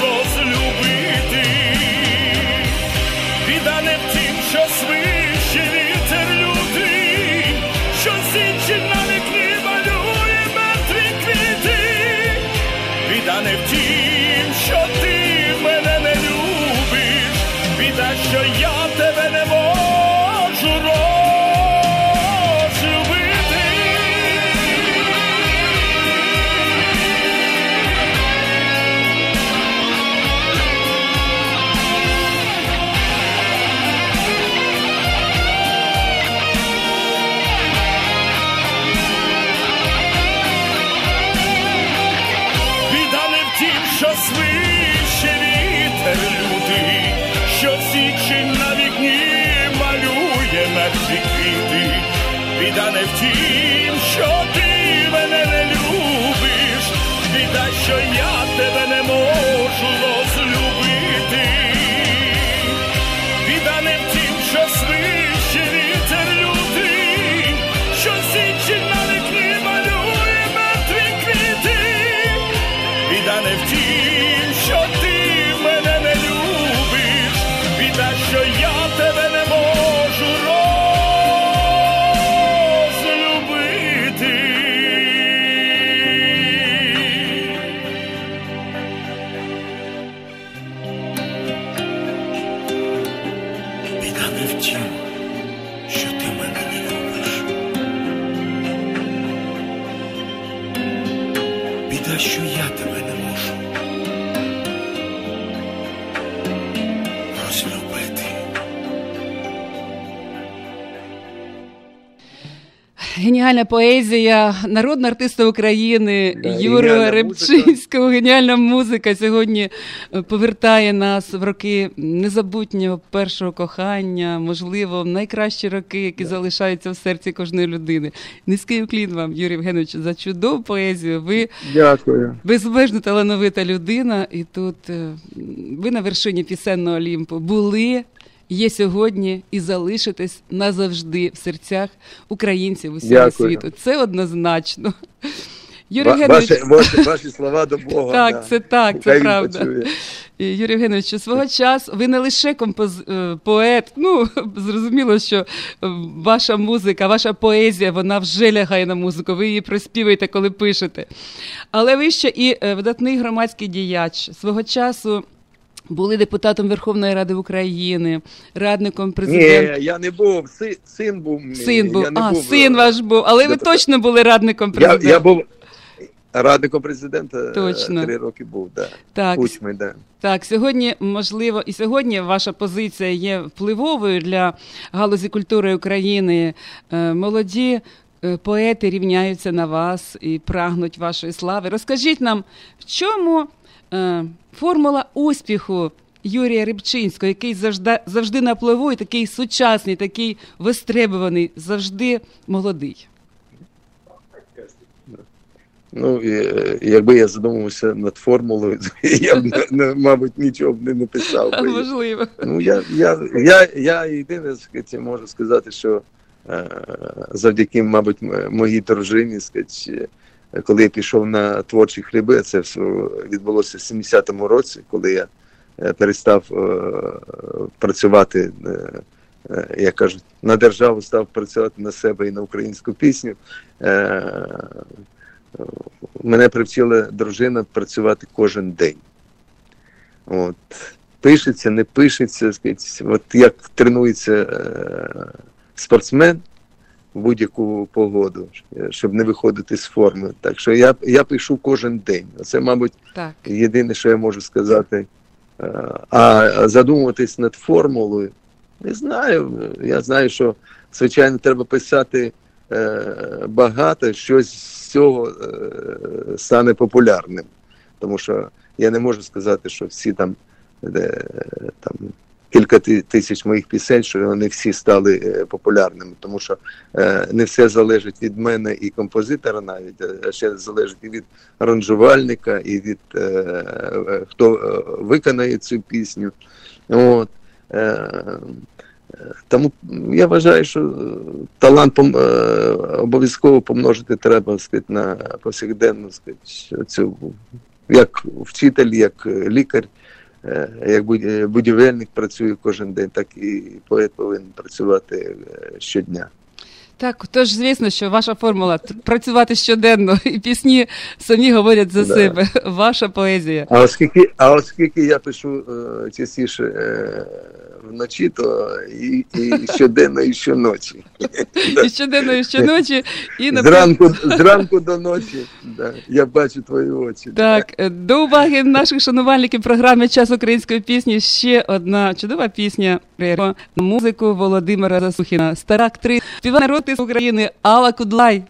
Біда не в тім, що ти мене не любиш, біда, що я тебе не можу Геніальна поезія, народна артиста України Да, Юрія Рибчинського. Геніальна музика сьогодні е, повертає нас в роки незабутнього першого кохання, можливо, в найкращі роки, які залишаються в серці кожної людини. Низький уклін вам, Юрій Євгенович, за чудову поезію. Ви Дякую. безмежно талановита людина, і тут е, ви на вершині пісенного Олімпу були. Є сьогодні і залишитесь назавжди в серцях українців усього Дякую. світу. Це однозначно. Юрій Євгенович, Ваші, ваші, ваші слова до Бога. <laughs> так, да. це так, це Хай правда. почує. Юрій Євгенович, свого часу ви не лише композ... е, поет, ну <laughs> зрозуміло, що е, ваша музика, ваша поезія, вона вже лягає на музику, ви її приспівуєте, коли пишете. Але ви ще і е, видатний громадський діяч. Свого часу були депутатом Верховної Ради України, радником президента. Ні, я не був, си- син був. Син був, я не а, був, син е, ваш був, але ви точно були радником президента. я був радником президента е, Точно. три роки був, да. Так, Кучми, да. Так, сьогодні можливо, і сьогодні ваша позиція є впливовою для галузі культури України. Е, Молоді поети рівняються на вас і прагнуть вашої слави. Розкажіть нам, в чому формула успіху Юрія Рибчинського, який завжди, завжди на плаву, і такий сучасний, такий вистребуваний, завжди молодий. Ну, е, якби я задумався над формулою, <laughs> я б, мабуть, нічого б не написав. би. <laughs> Можливо. Ну, я, я, я, я єдине можу сказати, що е, завдяки, мабуть, моїй дружині, е, коли я пішов на творчі хліби, це все відбулося в 70-му році, коли я е, перестав е, працювати, е, як кажуть, на державу став працювати на себе і на українську пісню. Мене привчила дружина працювати кожен день. От. Пишеться, не пишеться, от як тренується спортсмен будь-яку погоду, щоб не виходити з форми. Так що я, я пишу кожен день. Це, мабуть, Так. єдине, що я можу сказати. А задумуватись над формулою, не знаю. Я знаю, що звичайно треба писати е, багато, щось з цього е, стане популярним. Тому що я не можу сказати, що всі там, е, там кілька тисяч моїх пісень, що вони всі стали е, популярними, тому що е, не все залежить від мене і композитора навіть, а ще залежить і від аранжувальника, і від е, е, хто е, виконає цю пісню. От. Е, е, тому я вважаю, що е, талант е, обов'язково помножити треба сказати, на повсякденну сказати, цю, як вчитель, як е, лікар, е, як будь- е, будівельник працює кожен день, так і поет повинен працювати е, щодня. Так, тож звісно, що ваша формула працювати щоденно, і пісні самі говорять за Да. себе. <laughs> Ваша поезія. А оскільки, а оскільки я пишу е, частіше е, вночі, то і, і щоденно, і щоночі. <laughs> І щоденно, і щоночі, і Зранку, зранку до ночі да, я бачу твої очі. Так, е, до уваги наших шанувальників програми Час української пісні ще одна чудова пісня про музику Володимира Засухіна. Стара актриса, співає народи з України Алла Кудлай.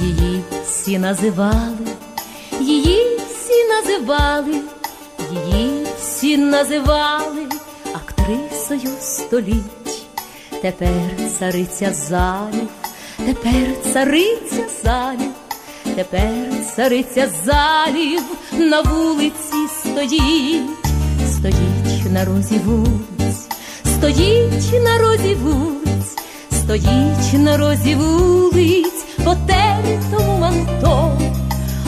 Її всі називали, її всі називали, її всі називали актрисою століть. Тепер цариця залів, тепер цариця залів, тепер цариця залів на вулиці стоїть, стоїть на розі вулиць, стоїть на розі вулиць, стоїть на розі вулиць, по тому манто,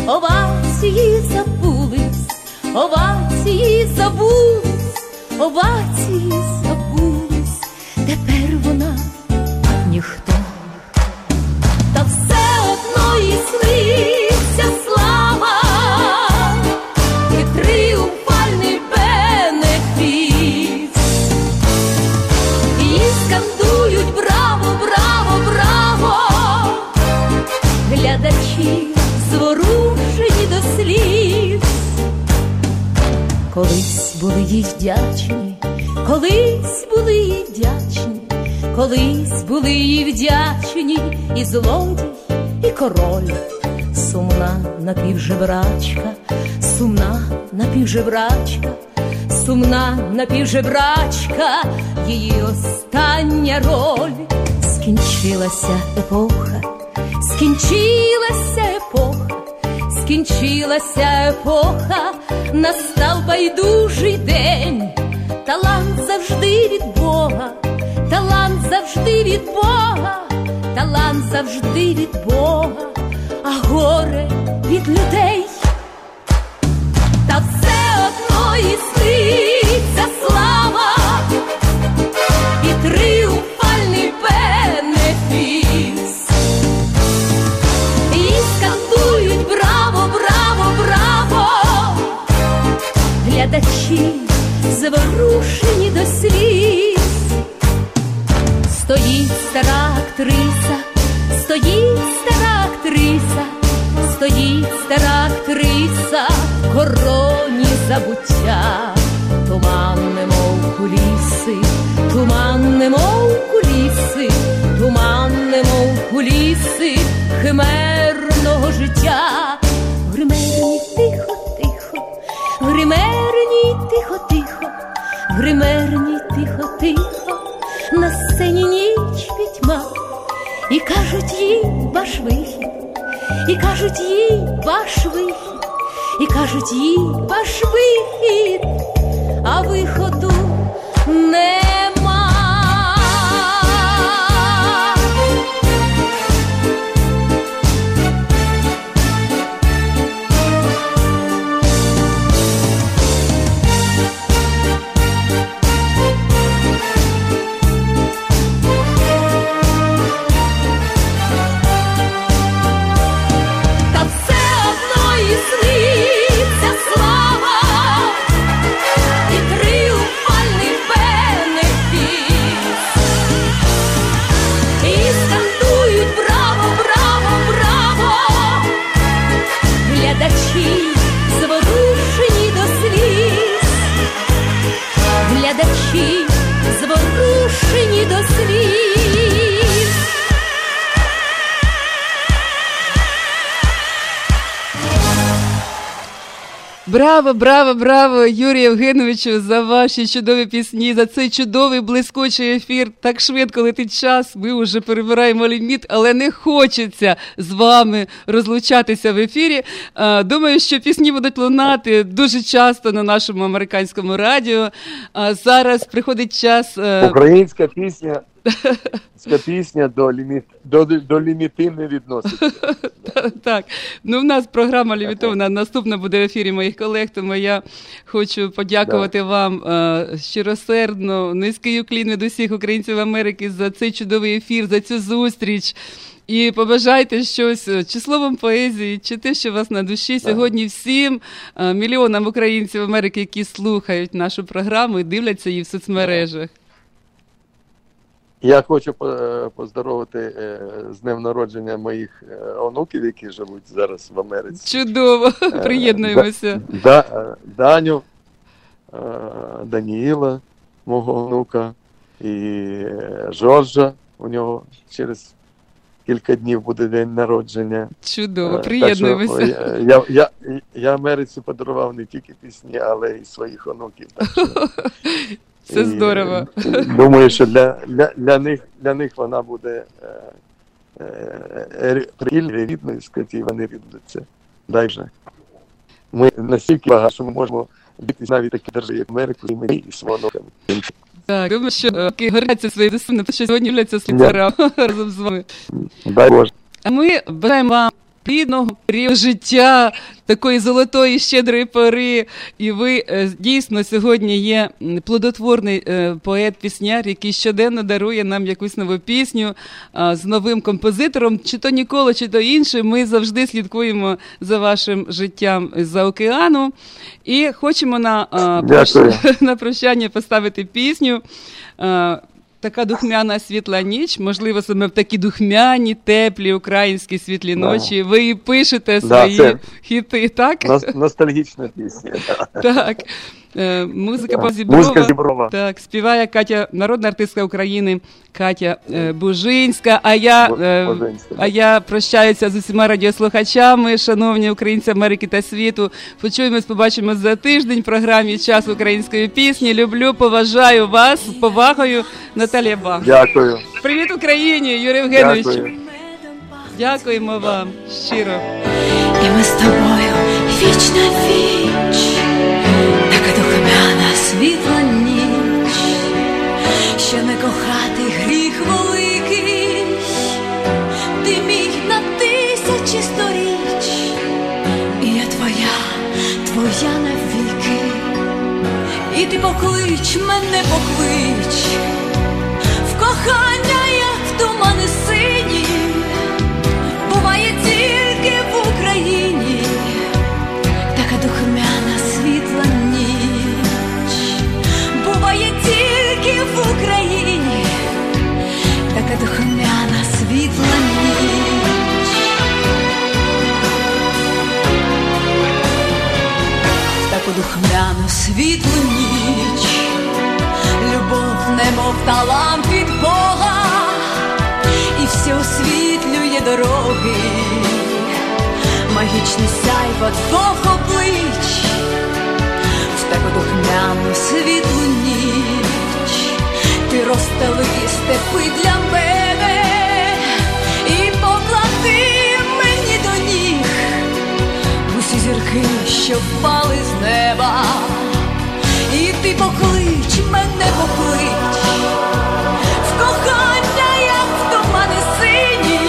овації забулись, овації забулись, овації забулись, тепер вона ніхто. Та все одно і Колись були їй вдячні, колись були їй вдячні, колись були їй вдячні і злодій, і король, сумна напівжебрачка, сумна напівжебрачка, сумна напівжебрачка, її остання роль. Скінчилася епоха, скінчилася скінчилася епоха, настав байдужий день, талант завжди від Бога, талант завжди від Бога, талант завжди від Бога, а горе від людей. Та все одно і сниться слава і тріумфальний бенефіс. Глядачі заворушені до сліз. Стоїть стара актриса, стоїть стара актриса, стоїть стара актриса, в короні забуття, в гримерні тихо, тихо, на сцені ніч пітьма, і кажуть їй ваш вихід, і кажуть їй ваш вихід, і кажуть їй ваш вихід, а виходу нема. Браво, браво, браво, Юрію Євгеновичу, за ваші чудові пісні, за цей чудовий блискучий ефір. Так швидко летить час. Ми вже перебираємо ліміт, але не хочеться з вами розлучатися в ефірі. Думаю, що пісні будуть лунати дуже часто на нашому американському радіо. А зараз приходить час. е, Українська пісня, українська пісня до, ліміт, до, до ліміти не відноситься. <laughs> Так, ну в нас програма лімітована. Наступна буде в ефірі моїх колег. Тому я хочу подякувати вам е, щиросердно, низький уклін від усіх українців Америки за цей чудовий ефір, за цю зустріч. І побажайте щось е, чи словом поезії, чи те, що у вас на душі сьогодні всім е, мільйонам українців Америки, які слухають нашу програму і дивляться її в соцмережах. Я хочу по- поздоровити е, з днем народження моїх е, онуків, які живуть зараз в Америці. Чудово, Е, <laughs> приєднуємося. Да, е, Даню, Даніїла, мого онука, і Жоржа. У нього через кілька днів буде день народження. Чудово, Е, так що, Я, я, я Америці подарував не тільки пісні, але й своїх онуків. Так що, <laughs> Це і, здорово. Думаю, що для, для, для, них, для них вона буде е, е, е, рідною, якою вони рідуться. Дай же. Ми настільки багато, що ми можемо бути навіть такі держави, як Америку, і ми і свого онуками. Так, думаю, що е, горяться свої досвідно, що сьогодні являться сліпарам <laughs> разом з вами. Дай Боже. А ми бажаємо вам плідного періоду життя, такої золотої щедрої пори. І ви е, дійсно сьогодні є плодотворний е, поет-пісняр, який щоденно дарує нам якусь нову пісню з новим композитором. Чи то ніколи, чи то інше. Ми завжди слідкуємо за вашим життям за океану. І хочемо на, Дякую. <laughs> на прощання поставити пісню. Така духмяна світла ніч, можливо, саме в такі духмяні, теплі українські світлі ночі. Ви і пишете Да, свої це- хіти, так? Ностальгічна пісня. Так. Е, Музика Да. Позіброва. Музика Зіброва. Так, співає Катя, народна артистка України Катя е, Бужинська. А я, е, Бужинська, а я прощаюся з усіма радіослухачами, шановні українці Америки та світу. Почуємось, побачимось за тиждень в програмі Час української пісні. Люблю, поважаю вас з повагою. Наталія Бах. Дякую. Привіт Україні, Юрій Євгенович. Дякую. Дякуємо вам щиро. І ми з тобою віч на віч, така духмяна світла ніч, ще не кохати гріх великий, ти мій на тисячі сторіч, і я твоя, твоя навіки, і ти поклич мене поклич, в кохання, Духмяну світлу ніч, любов, немов талант від Бога і все освітлює дороги, магічний сяйво двох облич, в таку духмяну світлу ніч, ти розстели степи для мене зірки, що впали з неба, і ти поклич мене поклич. В як в тумани сині,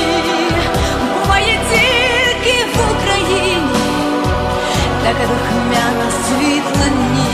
буває тільки в Україні, така духмяна світла ніч,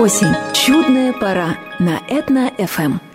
Осень. Чудная пора на Этно-ФМ.